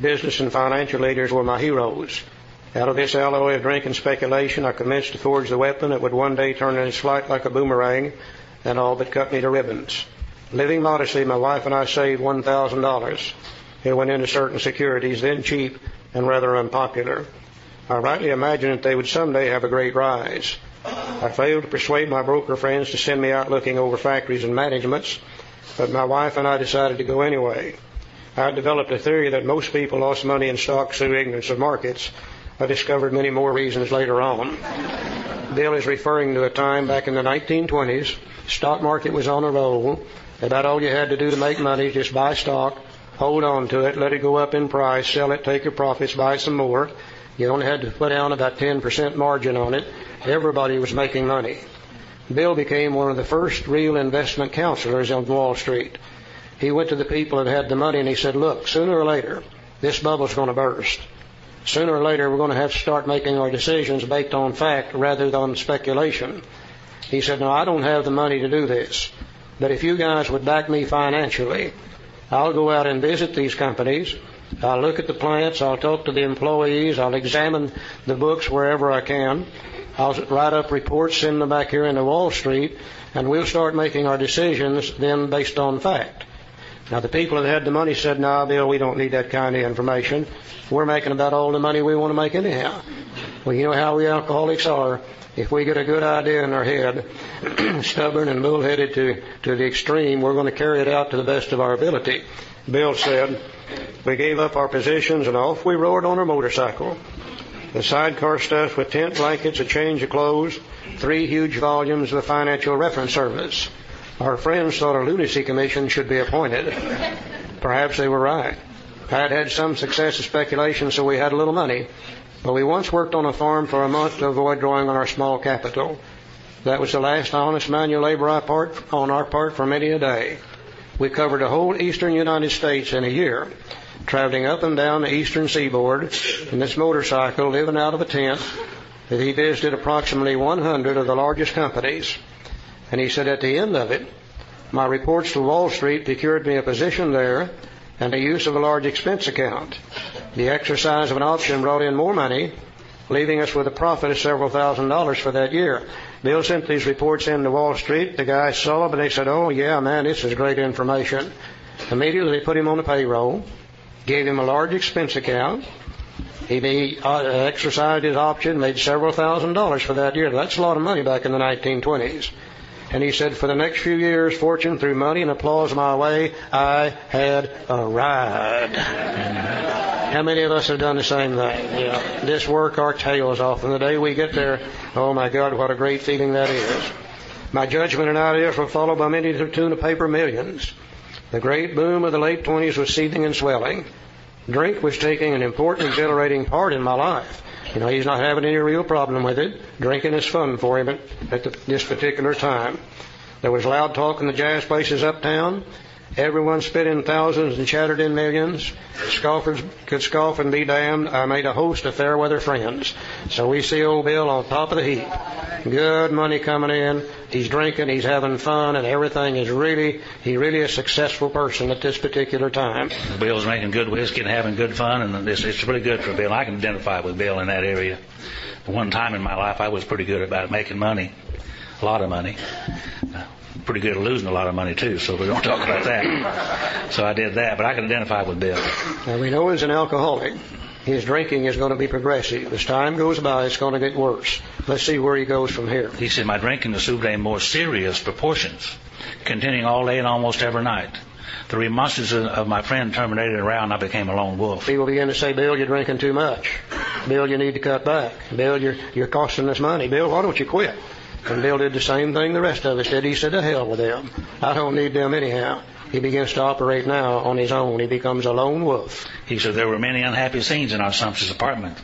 Speaker 1: Business and financial leaders were my heroes. Out of this alloy of drink and speculation, I commenced to forge the weapon that would one day turn in its flight like a boomerang and all but cut me to ribbons. Living modestly, my wife and I saved $1,000. It went into certain securities, then cheap and rather unpopular. I rightly imagined that they would someday have a great rise. I failed to persuade my broker friends to send me out looking over factories and managements, but my wife and I decided to go anyway. I developed a theory that most people lost money in stocks through ignorance of markets, I discovered many more reasons later on. Bill is referring to a time back in the 1920s. Stock market was on a roll. About all you had to do to make money just buy stock, hold on to it, let it go up in price, sell it, take your profits, buy some more. You only had to put down about 10% margin on it. Everybody was making money. Bill became one of the first real investment counselors on Wall Street. He went to the people that had the money and he said, look, sooner or later, this bubble's going to burst sooner or later we're going to have to start making our decisions based on fact rather than speculation. He said, No, I don't have the money to do this. But if you guys would back me financially, I'll go out and visit these companies. I'll look at the plants. I'll talk to the employees. I'll examine the books wherever I can. I'll write up reports, send them back here into Wall Street, and we'll start making our decisions then based on fact. Now, the people that had the money said, no, Bill, we don't need that kind of information. We're making about all the money we want to make anyhow. Well, you know how we alcoholics are. If we get a good idea in our head, stubborn and bullheaded to, to the extreme, we're going to carry it out to the best of our ability. Bill said, we gave up our positions and off we rode on our motorcycle. The sidecar stuffed with tent blankets, a change of clothes, three huge volumes of the financial reference service. Our friends thought a lunacy commission should be appointed. Perhaps they were right. I had had some success in speculation, so we had a little money. But we once worked on a farm for a month to avoid drawing on our small capital. That was the last honest manual labor I part, on our part for many a day. We covered the whole eastern United States in a year, traveling up and down the eastern seaboard in this motorcycle, living out of a tent. He visited approximately 100 of the largest companies. And he said at the end of it, my reports to Wall Street procured me a position there and the use of a large expense account. The exercise of an option brought in more money, leaving us with a profit of several thousand dollars for that year. Bill sent these reports in to Wall Street. The guy saw them and they said, oh yeah, man, this is great information. Immediately they put him on the payroll, gave him a large expense account. He uh, exercised his option, made several thousand dollars for that year. That's a lot of money back in the 1920s. And he said, for the next few years, fortune threw money and applause my way. I had a ride. How many of us have done the same thing? Yeah. This work our tails off. And the day we get there, oh my God, what a great feeling that is. My judgment and ideas were followed by many to tune of paper millions. The great boom of the late 20s was seething and swelling. Drink was taking an important exhilarating part in my life. You know, he's not having any real problem with it. Drinking is fun for him at, at the, this particular time. There was loud talk in the jazz places uptown. Everyone spit in thousands and chattered in millions. Scoffers could scoff and be damned. I made a host of fair weather friends. So we see old Bill on top of the heap. Good money coming in. He's drinking, he's having fun, and everything is really, he's really a successful person at this particular time.
Speaker 2: Bill's making good whiskey and having good fun, and it's, it's really good for Bill. I can identify with Bill in that area. One time in my life, I was pretty good about making money. A lot of money pretty good at losing a lot of money too, so we don't talk about that. So I did that, but I can identify with Bill.
Speaker 1: Now we know he's an alcoholic. His drinking is going to be progressive. As time goes by, it's going to get worse. Let's see where he goes from here.
Speaker 2: He said, My drinking assumed a more serious proportions, continuing all day and almost every night. The remonstrances of my friend terminated around, I became a lone wolf.
Speaker 1: People begin to say, Bill, you're drinking too much. Bill, you need to cut back. Bill, you're, you're costing us money. Bill, why don't you quit? And Bill did the same thing the rest of us did. He said, to hell with them. I don't need them anyhow. He begins to operate now on his own. He becomes a lone wolf.
Speaker 2: He said there were many unhappy scenes in our sumptuous apartment.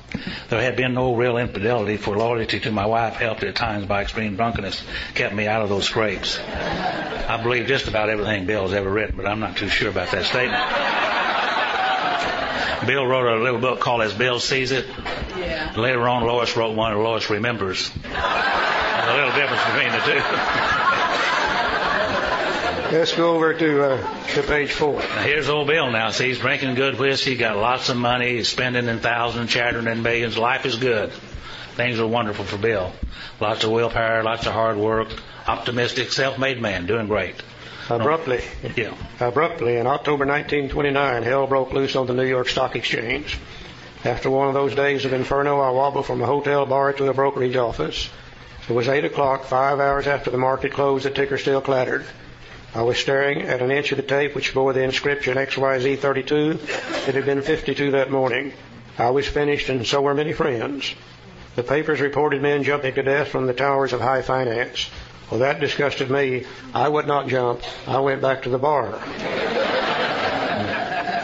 Speaker 2: There had been no real infidelity, for loyalty to my wife helped at times by extreme drunkenness kept me out of those scrapes. I believe just about everything Bill's ever written, but I'm not too sure about that statement. Bill wrote a little book called As Bill Sees It. Yeah. Later on, Lois wrote one, Lois Remembers a little difference between the two.
Speaker 1: Let's go over to uh, to page four.
Speaker 2: Now here's old Bill now. See, he's drinking good whiskey, got lots of money, he's spending in thousands, chattering in millions. Life is good. Things are wonderful for Bill. Lots of willpower, lots of hard work, optimistic, self-made man, doing great.
Speaker 1: Abruptly,
Speaker 2: yeah.
Speaker 1: Abruptly, in October 1929, hell broke loose on the New York Stock Exchange. After one of those days of inferno, I wobbled from a hotel bar to a brokerage office. It was eight o'clock, five hours after the market closed, the ticker still clattered. I was staring at an inch of the tape which bore the inscription XYZ32. It had been 52 that morning. I was finished, and so were many friends. The papers reported men jumping to death from the towers of high finance. Well, that disgusted me. I would not jump. I went back to the bar.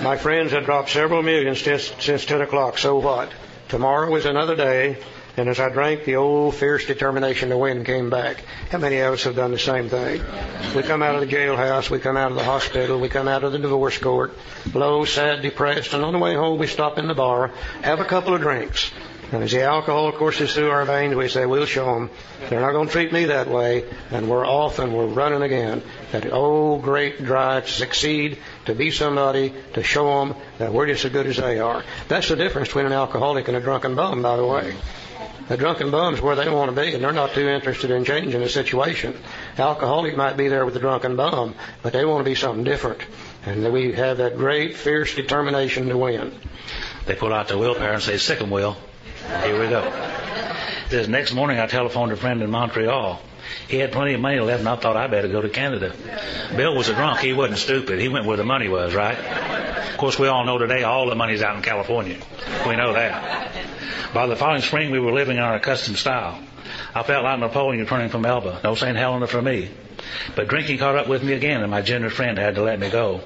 Speaker 1: My friends had dropped several millions since, since 10 o'clock. So what? Tomorrow was another day, and as I drank, the old fierce determination to win came back. How many of us have done the same thing? We come out of the jailhouse, we come out of the hospital, we come out of the divorce court, low, sad, depressed, and on the way home we stop in the bar, have a couple of drinks. And as the alcohol courses through our veins, we say, we'll show them. They're not going to treat me that way. And we're off and we're running again. That old great drive to succeed, to be somebody, to show them that we're just as good as they are. That's the difference between an alcoholic and a drunken bum, by the way. The drunken bum's where they want to be, and they're not too interested in changing the situation. Alcoholic might be there with the drunken bum, but they want to be something different. And we have that great, fierce determination to win.
Speaker 2: They pull out the willpower and say, sick 'em, Will. Here we go. This next morning, I telephoned a friend in Montreal. He had plenty of money left, and I thought I better go to Canada. Bill was a drunk. He wasn't stupid. He went where the money was, right? Of course, we all know today all the money's out in California. We know that. By the following spring, we were living in our accustomed style. I felt like Napoleon returning from Elba. No St. Helena for me. But drinking caught up with me again, and my generous friend had to let me go.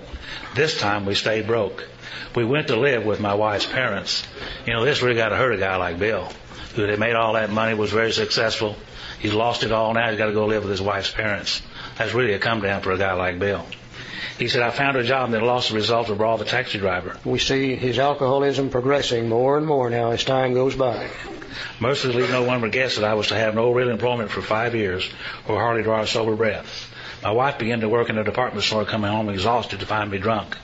Speaker 2: This time we stayed broke. We went to live with my wife's parents. You know, this really got to hurt a guy like Bill, who had made all that money, was very successful. He's lost it all now. He's got to go live with his wife's parents. That's really a come down for a guy like Bill. He said, I found a job that lost the result of all the taxi driver.
Speaker 1: We see his alcoholism progressing more and more now as time goes by.
Speaker 2: Mercifully, no one would guess that I was to have no real employment for five years or hardly draw a sober breath. My wife began to work in a department store, coming home exhausted to find me drunk.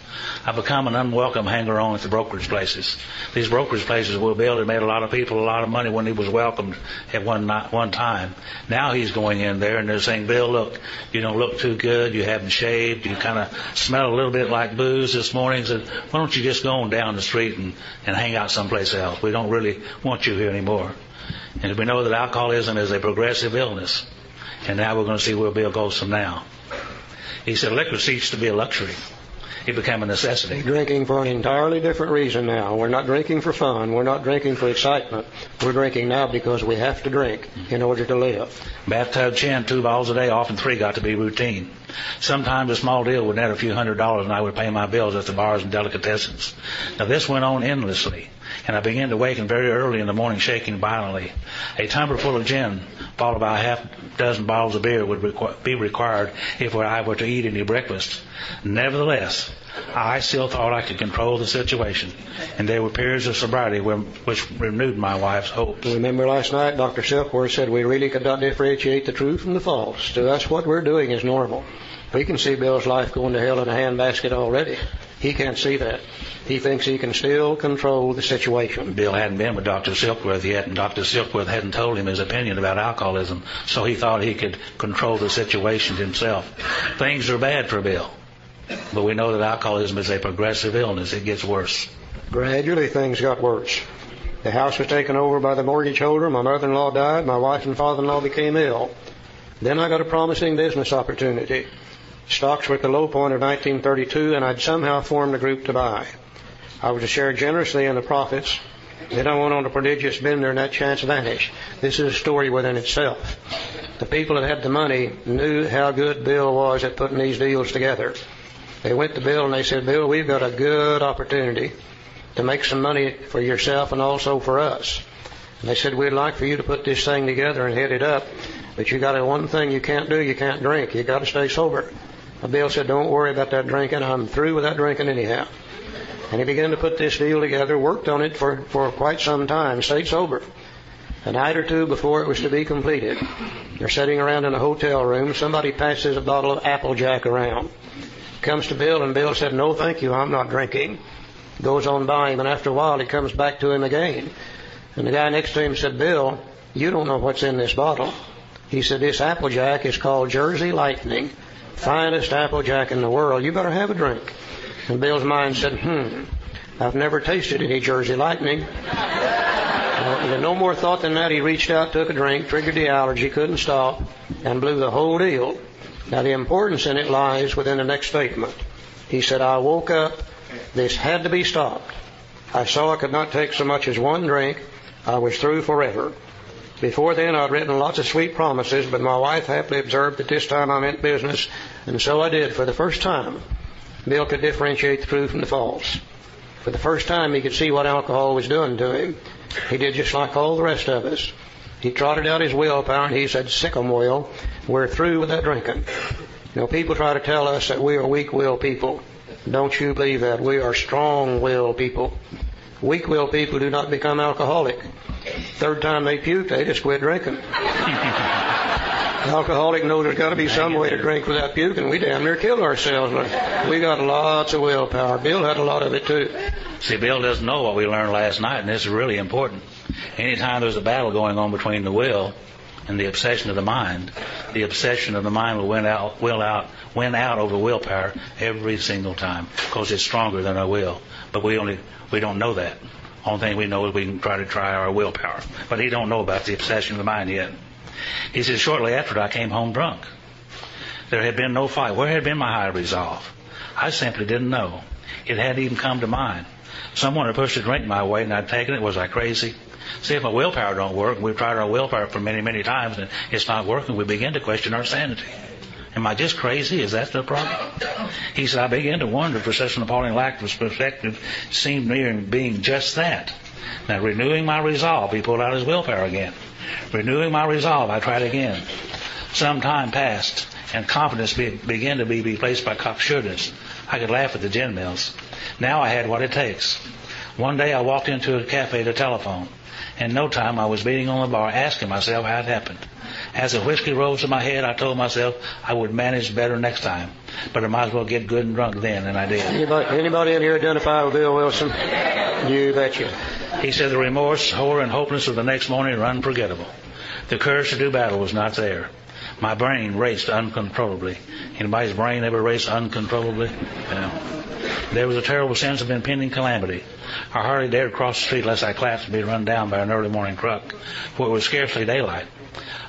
Speaker 2: I become an unwelcome hanger-on at the brokerage places. These brokerage places Will had made a lot of people a lot of money when he was welcomed at one night, one time. Now he's going in there and they're saying, Bill, look, you don't look too good. You haven't shaved. You kind of smell a little bit like booze this morning. Said, why don't you just go on down the street and, and hang out someplace else? We don't really want you here anymore. And we know that alcoholism is a progressive illness. And now we're going to see where Bill goes from now. He said liquor ceased to be a luxury. It became a necessity.
Speaker 1: Drinking for an entirely different reason now. We're not drinking for fun. We're not drinking for excitement. We're drinking now because we have to drink in order to live.
Speaker 2: Bathtub gin, two bottles a day, often three got to be routine. Sometimes a small deal would net a few hundred dollars and I would pay my bills at the bars and delicatessens. Now this went on endlessly and I began to waken very early in the morning shaking violently. A tumbler full of gin, followed by a half dozen bottles of beer would requ- be required if I were to eat any breakfast. Nevertheless, I still thought I could control the situation, and there were periods of sobriety which renewed my wife's hopes.
Speaker 1: Remember last night, Dr. Silkworth said we really could not differentiate the true from the false. To us, what we're doing is normal. We can see Bill's life going to hell in a handbasket already. He can't see that. He thinks he can still control the situation.
Speaker 2: Bill hadn't been with Dr. Silkworth yet, and Dr. Silkworth hadn't told him his opinion about alcoholism, so he thought he could control the situation himself. Things are bad for Bill, but we know that alcoholism is a progressive illness. It gets worse.
Speaker 1: Gradually, things got worse. The house was taken over by the mortgage holder. My mother-in-law died. My wife and father-in-law became ill. Then I got a promising business opportunity. Stocks were at the low point of 1932, and I'd somehow formed a group to buy. I was to share generously in the profits. Then I went on a prodigious bender, and that chance vanished. This is a story within itself. The people that had the money knew how good Bill was at putting these deals together. They went to Bill and they said, Bill, we've got a good opportunity to make some money for yourself and also for us. And they said, we'd like for you to put this thing together and head it up, but you got one thing you can't do, you can't drink. You got to stay sober. Bill said, don't worry about that drinking. I'm through with that drinking anyhow. And he began to put this deal together, worked on it for, for quite some time, stayed sober. A night or two before it was to be completed, they're sitting around in a hotel room. Somebody passes a bottle of Applejack around. Comes to Bill, and Bill said, no, thank you, I'm not drinking. Goes on him, and after a while, he comes back to him again. And the guy next to him said, Bill, you don't know what's in this bottle. He said, this Applejack is called Jersey Lightning finest applejack in the world. You better have a drink. And Bill's mind said, hmm, I've never tasted any Jersey Lightning. well, no more thought than that, he reached out, took a drink, triggered the allergy, couldn't stop, and blew the whole deal. Now, the importance in it lies within the next statement. He said, I woke up, this had to be stopped. I saw I could not take so much as one drink. I was through forever. Before then, I'd written lots of sweet promises, but my wife happily observed that this time I meant business, and so I did for the first time. Bill could differentiate the true from the false. For the first time, he could see what alcohol was doing to him. He did just like all the rest of us. He trotted out his willpower and he said, sick 'em, Will. We're through with that drinking. You know, people try to tell us that we are weak-willed people. Don't you believe that? We are strong-willed people. Weak-willed people do not become alcoholic. Third time they puke, they just quit drinking. alcoholic knows there's got to be some way to drink without puking. We damn near killed ourselves. We got lots of willpower. Bill had a lot of it too.
Speaker 2: See, Bill doesn't know what we learned last night, and this is really important. Anytime there's a battle going on between the will and the obsession of the mind, the obsession of the mind will win out, will out, win out over willpower every single time because it's stronger than our will. But we only we don't know that. Only thing we know is we can try to try our willpower. But he don't know about the obsession of the mind yet. He says, shortly after I came home drunk. There had been no fight. Where had been my high resolve? I simply didn't know. It hadn't even come to mind. Someone had pushed a drink my way and I'd taken it. Was I crazy? See, if my willpower don't work, we've tried our willpower for many, many times and it's not working, we begin to question our sanity. Am I just crazy? Is that the problem? He said, I began to wonder for such an appalling lack of perspective seemed near being just that. Now, renewing my resolve, he pulled out his willpower again. Renewing my resolve, I tried again. Some time passed, and confidence be, began to be replaced by cocksureness. I could laugh at the gin mills. Now I had what it takes. One day I walked into a cafe to telephone. In no time I was beating on the bar, asking myself how it happened. As the whiskey rose to my head, I told myself I would manage better next time, but I might as well get good and drunk then, and I did.
Speaker 1: Anybody, anybody in here identify with Bill Wilson? You betcha.
Speaker 2: He said the remorse, horror, and hopelessness of the next morning were unforgettable. The courage to do battle was not there. My brain raced uncontrollably. Anybody's brain ever raced uncontrollably? Yeah. There was a terrible sense of impending calamity. I hardly dared cross the street lest I collapse and be run down by an early morning truck, for it was scarcely daylight.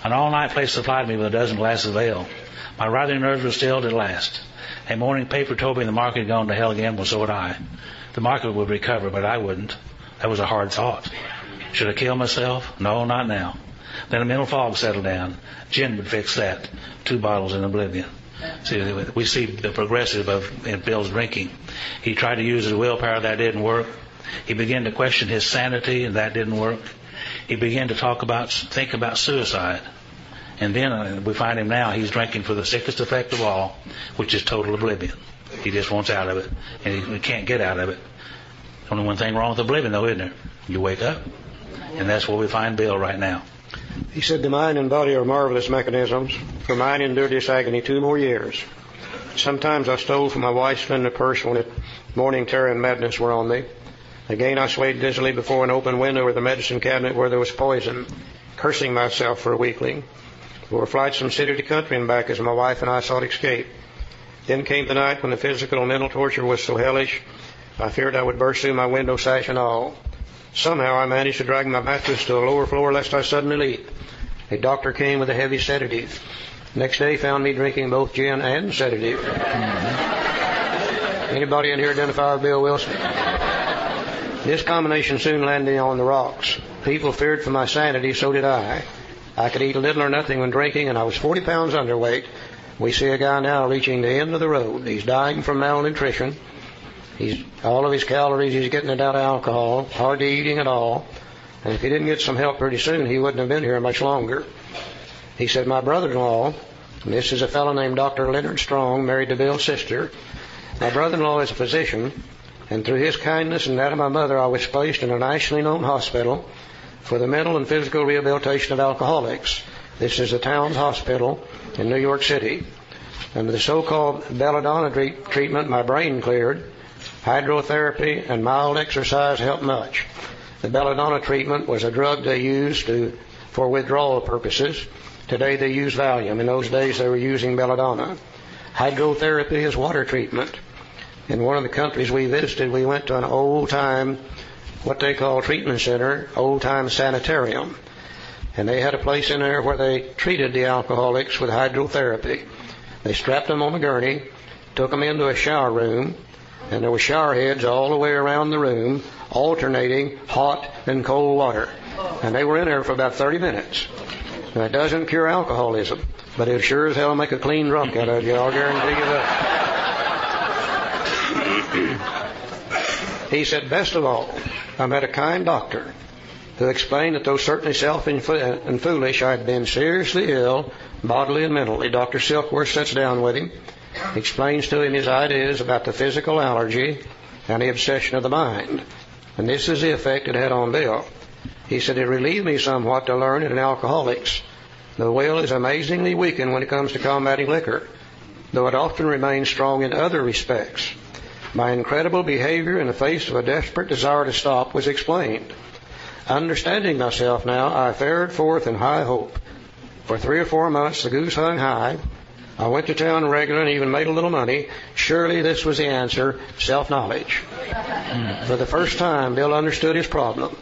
Speaker 2: An all-night place supplied me with a dozen glasses of ale. My writhing nerves were stilled at last. A morning paper told me the market had gone to hell again, well, so would I. The market would recover, but I wouldn't. That was a hard thought. Should I kill myself? No, not now. Then a mental fog settled down. Gin would fix that. Two bottles in oblivion. See, we see the progressive of in Bill's drinking. He tried to use his willpower, that didn't work. He began to question his sanity, and that didn't work. He began to talk about, think about suicide. And then uh, we find him now, he's drinking for the sickest effect of all, which is total oblivion. He just wants out of it, and he, can't get out of it. Only one thing wrong with oblivion, though, isn't there? You wake up. And that's where we find Bill right now.
Speaker 1: He said the mind and body are marvelous mechanisms, for mine endured this agony two more years. Sometimes I stole from my wife's slender purse when the morning terror and madness were on me. Again I swayed dizzily before an open window or the medicine cabinet where there was poison, cursing myself for a weakling. There were flights from city to country and back as my wife and I sought escape. Then came the night when the physical and mental torture was so hellish, I feared I would burst through my window sash and all. Somehow I managed to drag my mattress to a lower floor lest I suddenly leap. A doctor came with a heavy sedative. Next day found me drinking both gin and sedative. Anybody in here identify with Bill Wilson? This combination soon landed me on the rocks. People feared for my sanity, so did I. I could eat little or nothing when drinking, and I was 40 pounds underweight. We see a guy now reaching the end of the road. He's dying from malnutrition. He's all of his calories he's getting it out of alcohol, hardly eating at all. And if he didn't get some help pretty soon, he wouldn't have been here much longer. He said, My brother-in-law, this is a fellow named Dr. Leonard Strong, married to Bill's sister. My brother-in-law is a physician, and through his kindness and that of my mother, I was placed in a nationally known hospital for the mental and physical rehabilitation of alcoholics. This is the Towns Hospital in New York City. And the so-called belladonna treatment, my brain cleared, Hydrotherapy and mild exercise helped much. The belladonna treatment was a drug they used to, for withdrawal purposes. Today they use Valium. In those days they were using belladonna. Hydrotherapy is water treatment. In one of the countries we visited, we went to an old time, what they call treatment center, old time sanitarium. And they had a place in there where they treated the alcoholics with hydrotherapy. They strapped them on a gurney, took them into a shower room, and there were shower heads all the way around the room, alternating hot and cold water. And they were in there for about 30 minutes. It doesn't cure alcoholism, but it sure as hell make a clean drunk out of you. I'll guarantee you that. he said, best of all, I met a kind doctor who explained that though certainly selfish and foolish, I had been seriously ill, bodily and mentally. Dr. Silkworth sits down with him explains to him his ideas about the physical allergy and the obsession of the mind. And this is the effect it had on Bill. He said, It relieved me somewhat to learn that in alcoholics, the will is amazingly weakened when it comes to combating liquor, though it often remains strong in other respects. My incredible behavior in the face of a desperate desire to stop was explained. Understanding myself now, I fared forth in high hope. For three or four months the goose hung high, I went to town regular and even made a little money. Surely this was the answer self knowledge. Hmm. For the first time, Bill understood his problem.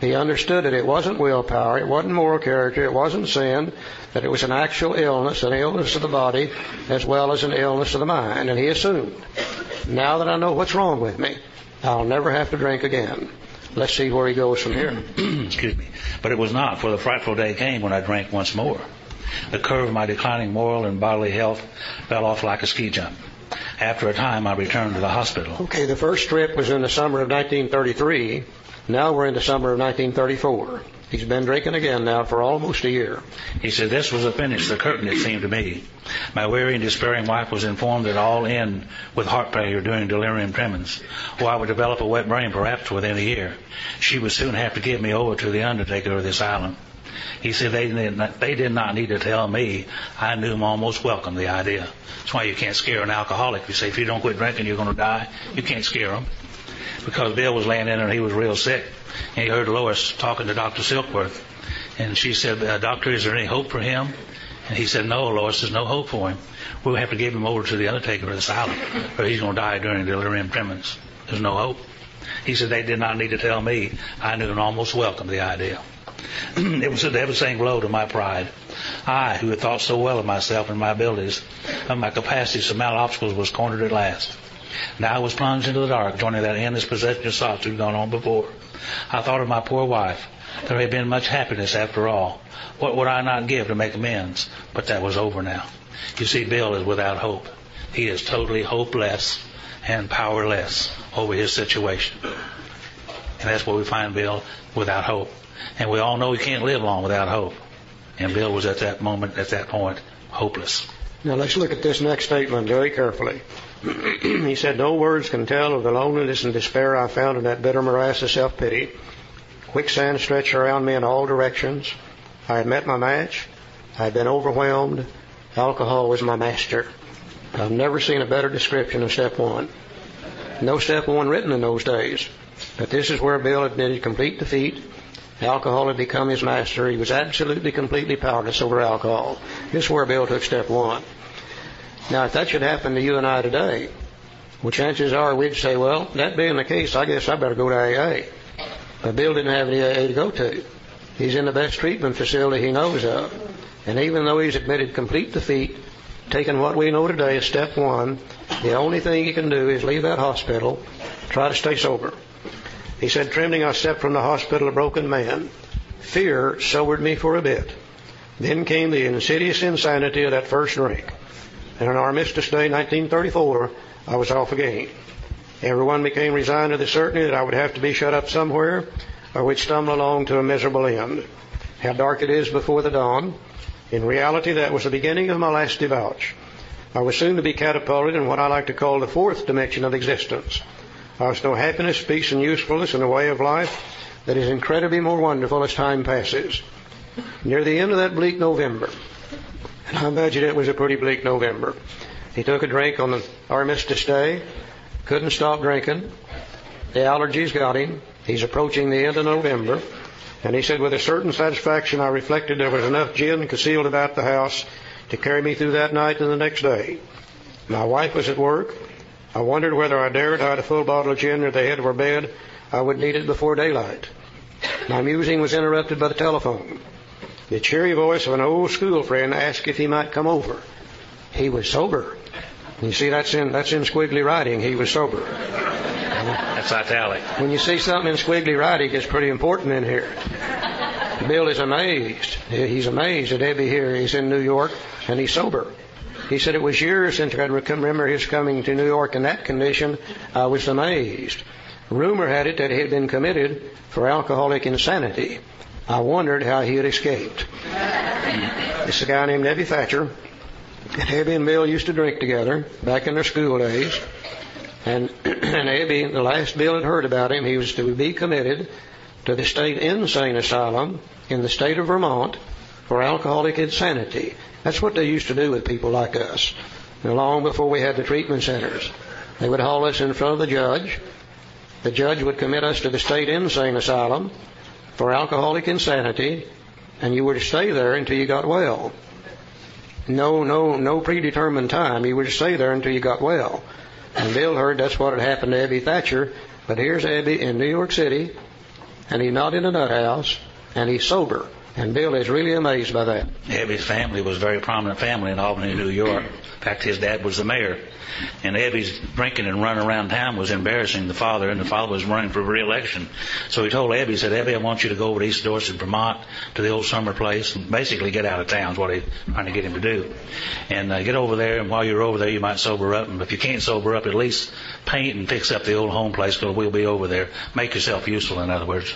Speaker 1: He understood that it wasn't willpower, it wasn't moral character, it wasn't sin, that it was an actual illness, an illness of the body, as well as an illness of the mind. And he assumed, now that I know what's wrong with me, I'll never have to drink again. Let's see where he goes from here.
Speaker 2: Excuse me. But it was not, for the frightful day came when I drank once more. The curve of my declining moral and bodily health fell off like a ski jump. After a time, I returned to the hospital.
Speaker 1: Okay, the first trip was in the summer of 1933. Now we're in the summer of 1934. He's been drinking again now for almost a year.
Speaker 2: He said this was the finish, the curtain, it seemed to me. My weary and despairing wife was informed that all end with heart failure during delirium tremens, or I would develop a wet brain perhaps within a year. She would soon have to give me over to the undertaker of this island. He said they did, not, they did not need to tell me. I knew him almost welcomed the idea. That's why you can't scare an alcoholic. You say if you don't quit drinking, you're going to die. You can't scare him because Bill was laying in there and he was real sick. And he heard Lois talking to Dr. Silkworth. And she said, uh, Doctor, is there any hope for him? And he said, No, Lois, there's no hope for him. We'll have to give him over to the undertaker of the island, or he's going to die during delirium tremens. There's no hope. He said, They did not need to tell me. I knew and almost welcomed the idea. it was a devastating blow to my pride. I, who had thought so well of myself and my abilities, of my capacity to surmount obstacles, was cornered at last. Now I was plunged into the dark, joining that endless possession of solitude gone on before. I thought of my poor wife. There had been much happiness after all. What would I not give to make amends? But that was over now. You see, Bill is without hope. He is totally hopeless and powerless over his situation. And that's what we find Bill without hope. And we all know he can't live long without hope. And Bill was at that moment, at that point, hopeless.
Speaker 1: Now let's look at this next statement very carefully. he said, No words can tell of the loneliness and despair I found in that bitter morass of self pity. Quicksand stretched around me in all directions. I had met my match. I had been overwhelmed. Alcohol was my master. I've never seen a better description of step one. No step one written in those days. But this is where Bill admitted complete defeat. Alcohol had become his master. He was absolutely, completely powerless over alcohol. This is where Bill took step one. Now, if that should happen to you and I today, well, chances are we'd say, well, that being the case, I guess I better go to AA. But Bill didn't have any AA to go to. He's in the best treatment facility he knows of. And even though he's admitted complete defeat, taking what we know today as step one, the only thing he can do is leave that hospital, try to stay sober. He said, trembling, I stepped from the hospital a broken man. Fear sobered me for a bit. Then came the insidious insanity of that first drink and on Armistice Day 1934, I was off again. Everyone became resigned to the certainty that I would have to be shut up somewhere or would stumble along to a miserable end. How dark it is before the dawn. In reality, that was the beginning of my last debauch. I was soon to be catapulted in what I like to call the fourth dimension of existence. I was to happiness, peace, and usefulness in a way of life that is incredibly more wonderful as time passes. Near the end of that bleak November, and I imagine it was a pretty bleak November. He took a drink on the armistice day, couldn't stop drinking. The allergies got him. He's approaching the end of November. And he said, with a certain satisfaction, I reflected there was enough gin concealed about the house to carry me through that night and the next day. My wife was at work. I wondered whether I dared hide a full bottle of gin near the head of her bed. I would need it before daylight. My musing was interrupted by the telephone. The cheery voice of an old school friend asked if he might come over. He was sober. You see, that's in that's in squiggly writing. He was sober.
Speaker 2: That's italic.
Speaker 1: When you see something in squiggly writing, it's pretty important in here. Bill is amazed. He's amazed at Ebby here. He's in New York and he's sober. He said it was years since I remember his coming to New York in that condition. I was amazed. Rumor had it that he had been committed for alcoholic insanity. I wondered how he had escaped. It's a guy named Ebby Thatcher. And Ebby and Bill used to drink together back in their school days. And, and Ebby, the last Bill had heard about him, he was to be committed to the state insane asylum in the state of Vermont for alcoholic insanity. That's what they used to do with people like us. And long before we had the treatment centers, they would haul us in front of the judge. The judge would commit us to the state insane asylum for alcoholic insanity, and you were to stay there until you got well. No, no, no predetermined time. You were to stay there until you got well. And Bill heard that's what had happened to Ebby Thatcher, but here's Ebby in New York City, and he's not in a nut house, and he's sober. And Bill is really amazed by that.
Speaker 2: Ebby's family was a very prominent family in Albany, New York. In fact, his dad was the mayor. And Ebby's drinking and running around town was embarrassing the father, and the father was running for re-election. So he told Ebby, he said, Ebby, I want you to go over to East Dorset, Vermont, to the old summer place, and basically get out of town is what he's trying to get him to do. And uh, get over there, and while you're over there, you might sober up. And if you can't sober up, at least paint and fix up the old home place, because we'll be over there. Make yourself useful, in other words.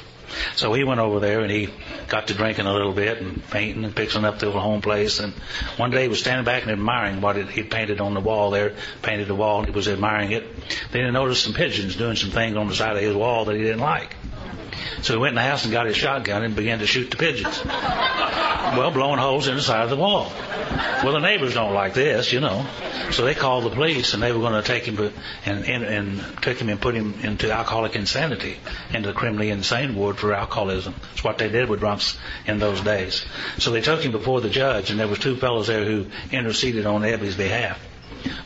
Speaker 2: So he went over there and he got to drinking a little bit and painting and fixing up the old home place. And one day he was standing back and admiring what he'd painted on the wall there, painted the wall, and he was admiring it. Then he noticed some pigeons doing some things on the side of his wall that he didn't like. So he went in the house and got his shotgun and began to shoot the pigeons. Well, blowing holes in the side of the wall. Well, the neighbors don't like this, you know. So they called the police and they were going to take him and, and, and take him and put him into alcoholic insanity, into the criminally insane ward for alcoholism. That's what they did with drunks in those days. So they took him before the judge and there was two fellows there who interceded on Ebby's behalf.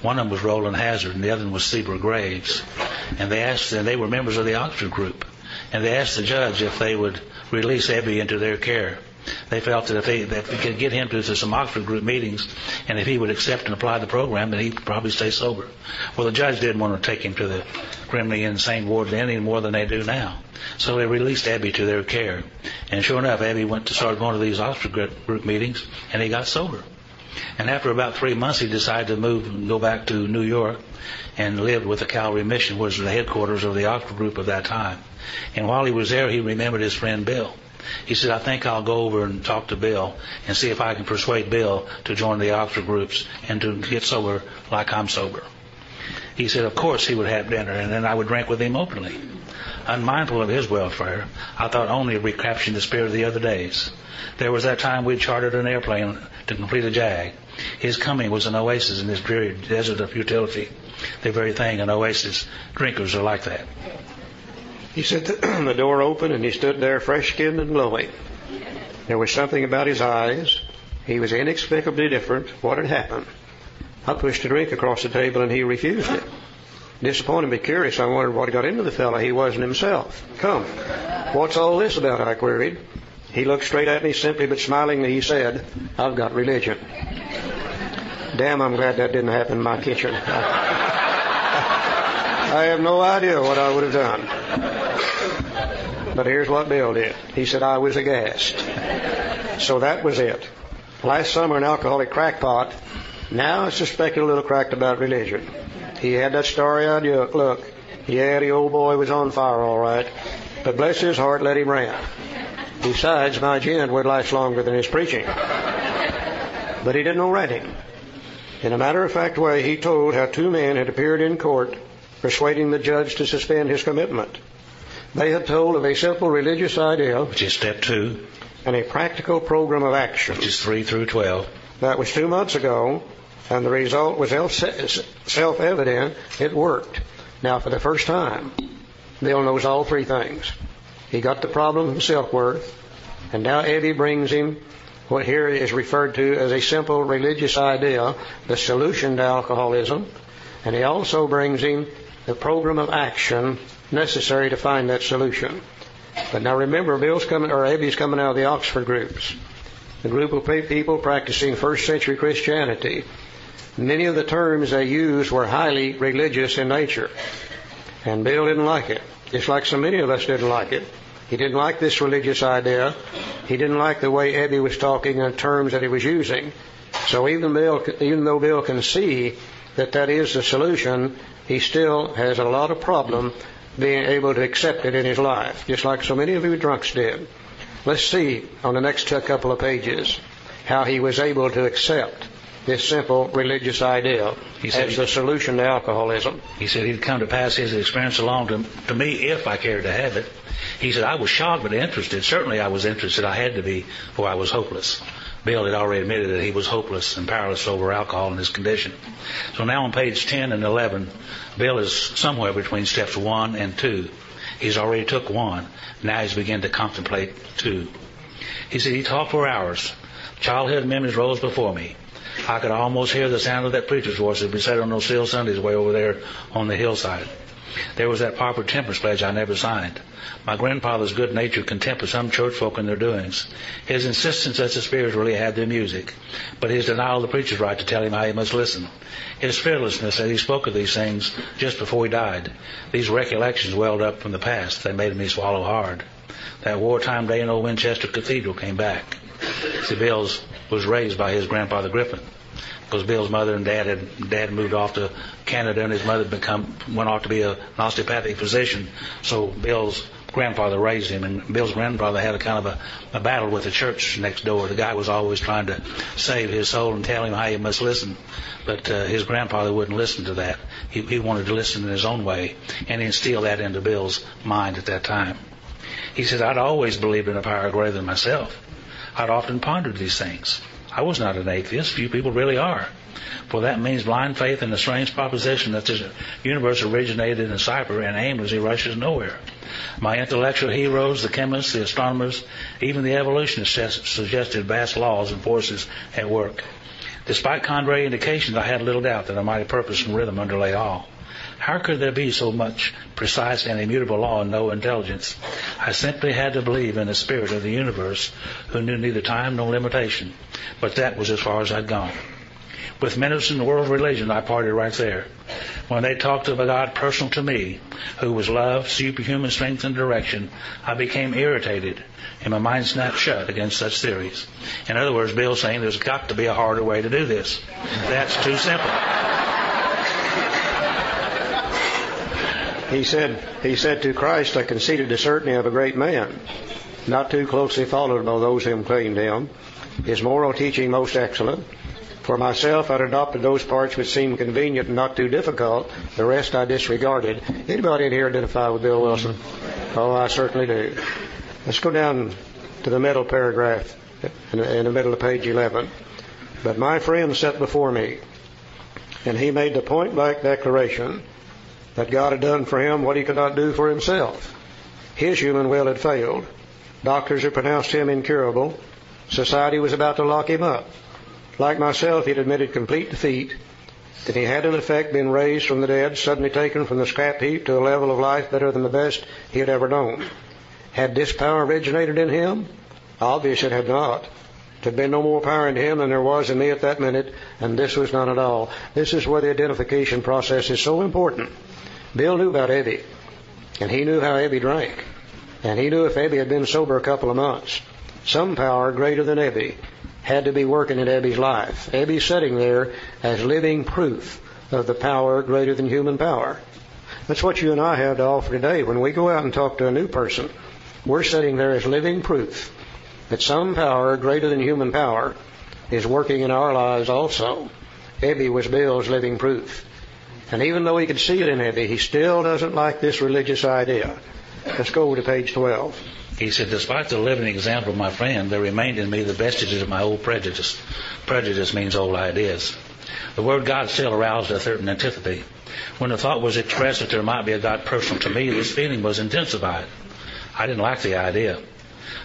Speaker 2: One of them was Rowland Hazard and the other one was Cebra Graves. And they asked, and they were members of the Oxford group and they asked the judge if they would release Ebby into their care. They felt that if they, that if could get him to, to some Oxford group meetings, and if he would accept and apply the program, then he'd probably stay sober. Well, the judge didn't want to take him to the criminally insane ward any more than they do now. So they released Ebby to their care. And sure enough, Ebby went to start going to these Oxford group meetings, and he got sober. And after about three months, he decided to move and go back to New York and lived with the Calvary Mission, which was the headquarters of the Oxford group of that time. And while he was there, he remembered his friend Bill. He said, I think I'll go over and talk to Bill and see if I can persuade Bill to join the Oxford groups and to get sober like I'm sober. He said, of course he would have dinner and then I would drink with him openly. Unmindful of his welfare, I thought only of recapturing the spirit of the other days. There was that time we'd chartered an airplane to complete a jag. His coming was an oasis in this dreary desert of futility. The very thing an oasis drinkers are like that.
Speaker 1: He said the door opened and he stood there fresh skinned and glowing. There was something about his eyes. He was inexplicably different. What had happened? I pushed a drink across the table and he refused it. Disappointed but curious, I wondered what got into the fellow. He wasn't himself. Come, what's all this about? I queried. He looked straight at me simply but smilingly. He said, I've got religion. Damn, I'm glad that didn't happen in my kitchen. I have no idea what I would have done. But here's what Bill did. He said I was aghast. So that was it. Last summer, an alcoholic crackpot. Now a little cracked about religion. He had that starry eyed look. Yeah, the old boy was on fire all right. But bless his heart, let him rant. Besides, my gin would last longer than his preaching. But he did no ranting. In a matter of fact way, he told how two men had appeared in court persuading the judge to suspend his commitment. They had told of a simple religious ideal,
Speaker 2: which is step two,
Speaker 1: and a practical program of action,
Speaker 2: which is three through twelve.
Speaker 1: That was two months ago, and the result was self evident. It worked. Now, for the first time, Bill knows all three things. He got the problem from Silkworth, and now Ebby brings him what here is referred to as a simple religious idea, the solution to alcoholism, and he also brings him the program of action necessary to find that solution. But now remember, Bill's coming, or Ebby's coming out of the Oxford groups, the group of people practicing first century Christianity. Many of the terms they used were highly religious in nature. And Bill didn't like it, just like so many of us didn't like it. He didn't like this religious idea. He didn't like the way Ebby was talking and terms that he was using. So even Bill, even though Bill can see that that is the solution, he still has a lot of problem being able to accept it in his life, just like so many of you drunks did. Let's see on the next couple of pages how he was able to accept this simple religious idea he said as the solution to alcoholism.
Speaker 2: He said he'd come to pass his experience along to, to me if I cared to have it. He said I was shocked but interested. Certainly I was interested. I had to be, for I was hopeless. Bill had already admitted that he was hopeless and powerless over alcohol in his condition. So now on page 10 and 11, Bill is somewhere between steps one and two. He's already took one. Now he's beginning to contemplate two. He said he talked for hours. Childhood memories rose before me. I could almost hear the sound of that preacher's voice as we sat on those still Sundays way over there on the hillside. There was that proper temperance pledge I never signed. My grandfather's good nature contempt of some church folk and their doings. His insistence that the spirits really had their music, but his denial of the preacher's right to tell him how he must listen. His fearlessness that he spoke of these things just before he died. These recollections welled up from the past. They made me swallow hard. That wartime day in old Winchester Cathedral came back. See, Bill's was raised by his grandfather Griffith because Bill's mother and dad had dad moved off to Canada and his mother become went off to be a, an osteopathic physician. So Bill's grandfather raised him, and Bill's grandfather had a kind of a, a battle with the church next door. The guy was always trying to save his soul and tell him how he must listen, but uh, his grandfather wouldn't listen to that. He, he wanted to listen in his own way and instill that into Bill's mind at that time. He said, I'd always believed in a power greater than myself. I'd often pondered these things. I was not an atheist. Few people really are. For that means blind faith in the strange proposition that this universe originated in cipher and aimlessly rushes nowhere. My intellectual heroes, the chemists, the astronomers, even the evolutionists suggested vast laws and forces at work. Despite contrary indications, I had little doubt that a mighty purpose and rhythm underlay all. How could there be so much precise and immutable law and no intelligence? I simply had to believe in the spirit of the universe who knew neither time nor limitation. But that was as far as I'd gone. With in the world religion, I parted right there. When they talked of a God personal to me, who was love, superhuman strength, and direction, I became irritated, and my mind snapped shut against such theories. In other words, Bill's saying there's got to be a harder way to do this. That's too simple.
Speaker 1: He said, he said to Christ, I conceded the certainty of a great man, not too closely followed by those who claimed him. His moral teaching most excellent. For myself, I'd adopted those parts which seemed convenient and not too difficult. The rest I disregarded. Anybody in here identify with Bill Wilson? Oh, I certainly do. Let's go down to the middle paragraph in the, in the middle of page 11. But my friend sat before me, and he made the point blank declaration that God had done for him what he could not do for himself. His human will had failed. Doctors had pronounced him incurable. Society was about to lock him up. Like myself, he'd admitted complete defeat, that he had in effect been raised from the dead, suddenly taken from the scrap heap to a level of life better than the best he had ever known. Had this power originated in him? Obvious it had not. There had been no more power in him than there was in me at that minute, and this was none at all. This is where the identification process is so important. Bill knew about Ebby, and he knew how Ebby drank, and he knew if Ebby had been sober a couple of months, some power greater than Ebby had to be working in Ebby's life. Ebby's sitting there as living proof of the power greater than human power. That's what you and I have to offer today. When we go out and talk to a new person, we're sitting there as living proof that some power greater than human power is working in our lives also. Ebby was Bill's living proof. And even though he could see it in Ebby, he still doesn't like this religious idea. Let's go to page 12.
Speaker 2: He said, despite the living example of my friend, there remained in me the vestiges of my old prejudice. Prejudice means old ideas. The word God still aroused a certain antipathy. When the thought was expressed that there might be a God personal to me, this feeling was intensified. I didn't like the idea.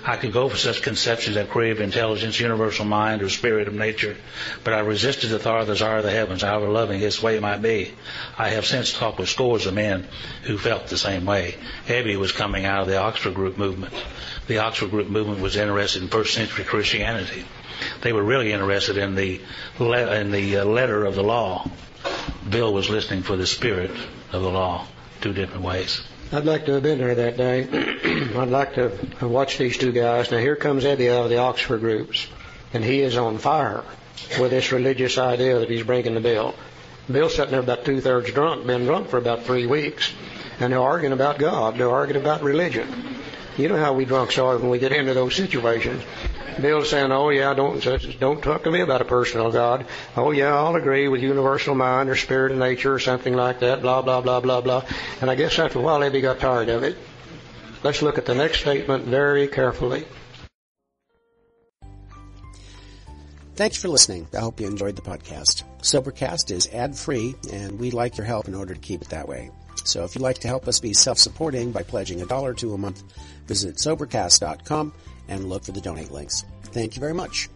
Speaker 2: I could go for such conceptions as creative intelligence, universal mind, or spirit of nature, but I resisted the thought of the desire of the heavens, however loving its way might be. I have since talked with scores of men who felt the same way. Ebby was coming out of the Oxford Group movement. The Oxford Group movement was interested in first century Christianity. They were really interested in the in the uh, letter of the law. Bill was listening for the spirit of the law, two different ways.
Speaker 1: I'd like to have been there that day. I'd like to have watched these two guys. Now here comes Ebby out of the Oxford groups, and he is on fire with this religious idea that he's breaking the Bill. Bill's sitting there about two thirds drunk, been drunk for about three weeks, and they're arguing about God. They're arguing about religion. You know how we drunks are when we get into those situations. Bill's saying, "Oh yeah, don't don't talk to me about a personal God. Oh yeah, I'll agree with universal mind or spirit of nature or something like that. Blah blah blah blah blah." And I guess after a while, Ebby got tired of it. Let's look at the next statement very carefully.
Speaker 3: Thanks for listening. I hope you enjoyed the podcast. Sobercast is ad free, and we'd like your help in order to keep it that way. So if you'd like to help us be self-supporting by pledging a dollar to a month, visit Sobercast.com and look for the donate links. Thank you very much.